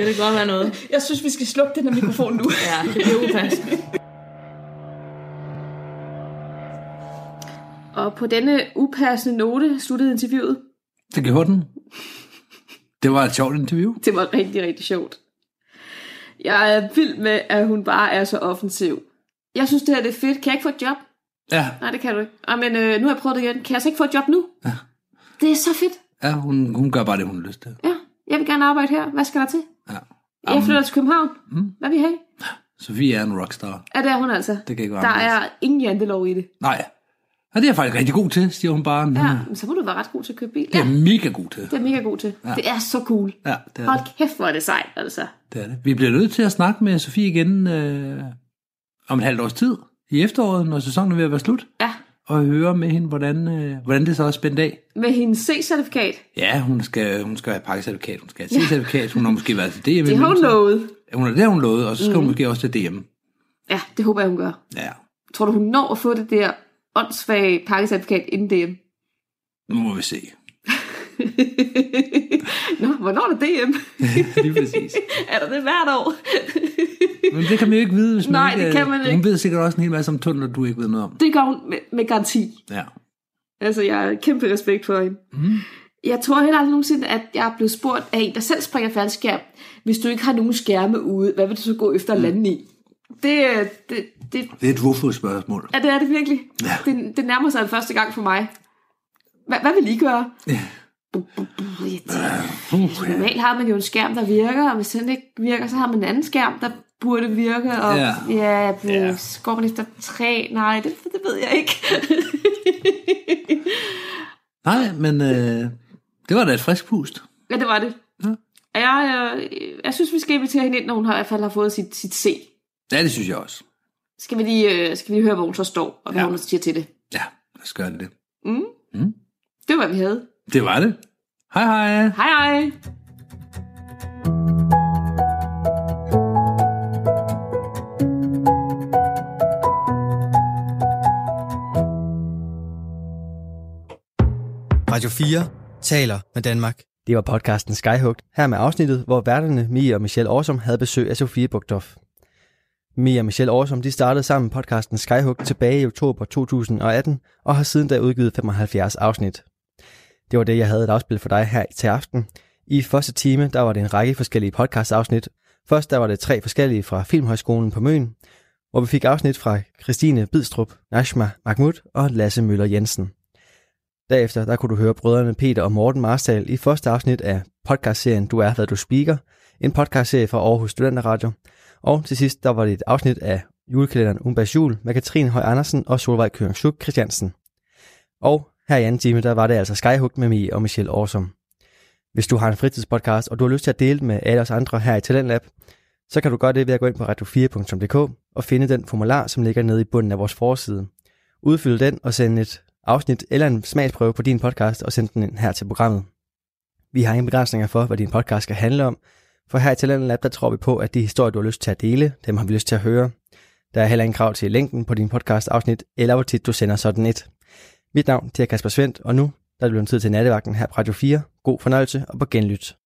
E: Ja, det kan godt være noget. [LAUGHS]
D: Jeg synes, vi skal slukke den her mikrofon nu.
E: Ja, det bliver upassende.
D: Og på denne upassende note sluttede interviewet.
C: Det gjorde den. Det var et sjovt interview.
D: Det var rigtig, rigtig sjovt. Jeg er vild med, at hun bare er så offensiv. Jeg synes, det her det er fedt. Kan jeg ikke få et job?
C: Ja,
D: Nej, det kan du ikke. Ah, men øh, nu har jeg prøvet det igen. Kan jeg så ikke få et job nu? Ja. Det er så fedt.
C: ja hun, hun gør bare det, hun har lyst til.
D: Ja, jeg vil gerne arbejde her. Hvad skal der til?
C: Ja.
D: Jeg flytter til København.
C: Mm.
D: Hvad vil I have?
C: Sofie er en rockstar.
D: Ja, det er hun altså.
C: Det kan ikke være
D: Der er ingen jantelov i det.
C: Nej. Ja, det er jeg faktisk rigtig god til, siger hun bare.
D: Ja, men så må du være ret god til at købe bil.
C: Det er
D: Ja,
C: mega god til.
D: det er mega god til.
C: Ja.
D: Det er så cool.
C: Ja, det er
D: Hold
C: det.
D: kæft, hvor er det sejt, altså.
C: det, er det. Vi bliver nødt til at snakke med Sofie igen øh, om et halvt års tid. I efteråret, når sæsonen er ved at være slut.
D: Ja,
C: Og høre med hende, hvordan, øh, hvordan det så er spændt af.
D: med hendes C-certifikat.
C: Ja, hun skal, hun skal have pakkecertifikat, hun skal have C-certifikat, hun har måske været til DM.
D: Det har hun lovet.
C: Hun har, det hun lovet, og så skal mm. hun måske også til DM.
D: Ja, det håber jeg, hun gør.
C: Ja,
D: Tror du, hun når at få det der åndssvage pakkecertifikat inden DM?
C: nu må vi se.
D: Nå, hvornår er det DM? [LAUGHS]
C: Lige præcis.
D: er der det hvert år?
C: Men det kan man jo ikke vide, hvis man
D: Nej,
C: ikke...
D: det kan man
C: Hun
D: ikke.
C: ved sikkert også en hel masse om tunneler, du ikke ved noget om.
D: det gør hun med, med garanti.
C: Ja.
D: Altså, jeg har kæmpe respekt for hende. Mm. Jeg tror heller aldrig nogensinde, at jeg er blevet spurgt af en, der selv springer faldskærm. Hvis du ikke har nogen skærme ude, hvad vil du så gå efter at lande i? Det, det, det,
C: Det er et hvorfor-spørgsmål.
D: ja, det er det virkelig.
C: Ja.
D: Det, det nærmer sig den første gang for mig. Hvad, hvad vil I gøre?
C: Ja.
D: Bu, bu, bu,
C: Uh.
D: Normalt har man jo en skærm, der virker, og hvis den ikke virker, så har man en anden skærm, der burde virke, og
C: Ja.
D: ja, ja, går man efter tre? Nej, det, det ved jeg ikke. [LAUGHS]
C: Nej, men øh, det var da et frisk pust.
D: ja, det var det.
C: Ja.
D: Jeg, jeg, jeg synes, vi skal invitere hende ind, når hun har, i hvert fald har fået sit, sit C.
C: Ja, det synes jeg også.
D: Skal vi lige, øh, skal vi lige høre, hvor hun så står, og hvad
C: ja.
D: hun siger til det.
C: Ja, lad os gøre det.
D: Mm.
C: Mm.
D: Det var, hvad vi havde.
C: Det var det. Hej hej.
D: Hej hej!
A: Radio 4 taler med Danmark. Det var podcasten Skyhugt, her med afsnittet, hvor værterne Mia og Michelle Årsom havde besøg af Sofie Bugtoff. Mia og Michelle Årsom de startede sammen podcasten Skyhugt tilbage i oktober 2018 og har siden da udgivet 75 afsnit. Det var det, jeg havde et afspil for dig her til aften. I første time, der var det en række forskellige podcast-afsnit. Først der var det tre forskellige fra Filmhøjskolen på Møn, hvor vi fik afsnit fra Christine Bidstrup, Nashma Mahmud og Lasse Møller Jensen. Derefter der kunne du høre brødrene Peter og Morten Marstal i første afsnit af podcastserien Du er, hvad du speaker, en podcastserie fra Aarhus Studenterradio. Og til sidst der var det et afsnit af julekalenderen Umbas Jul med Katrine Høj Andersen og Solvej Køring Christiansen. Og her i anden time, der var det altså Skyhook med mig og Michelle Awesome. Hvis du har en fritidspodcast, og du har lyst til at dele den med alle os andre her i Talentlab, så kan du gøre det ved at gå ind på radio4.dk og finde den formular, som ligger nede i bunden af vores forside. Udfyld den og send et afsnit eller en smagsprøve på din podcast og send den ind her til programmet. Vi har ingen begrænsninger for, hvad din podcast skal handle om, for her i Talentlab, Lab, der tror vi på, at de historier, du har lyst til at dele, dem har vi lyst til at høre. Der er heller ingen krav til længden på din podcast afsnit, eller hvor tit du sender sådan et. Mit navn det er Kasper Svendt, og nu der er det blevet tid til nattevagten her på Radio 4. God fornøjelse og på genlyt.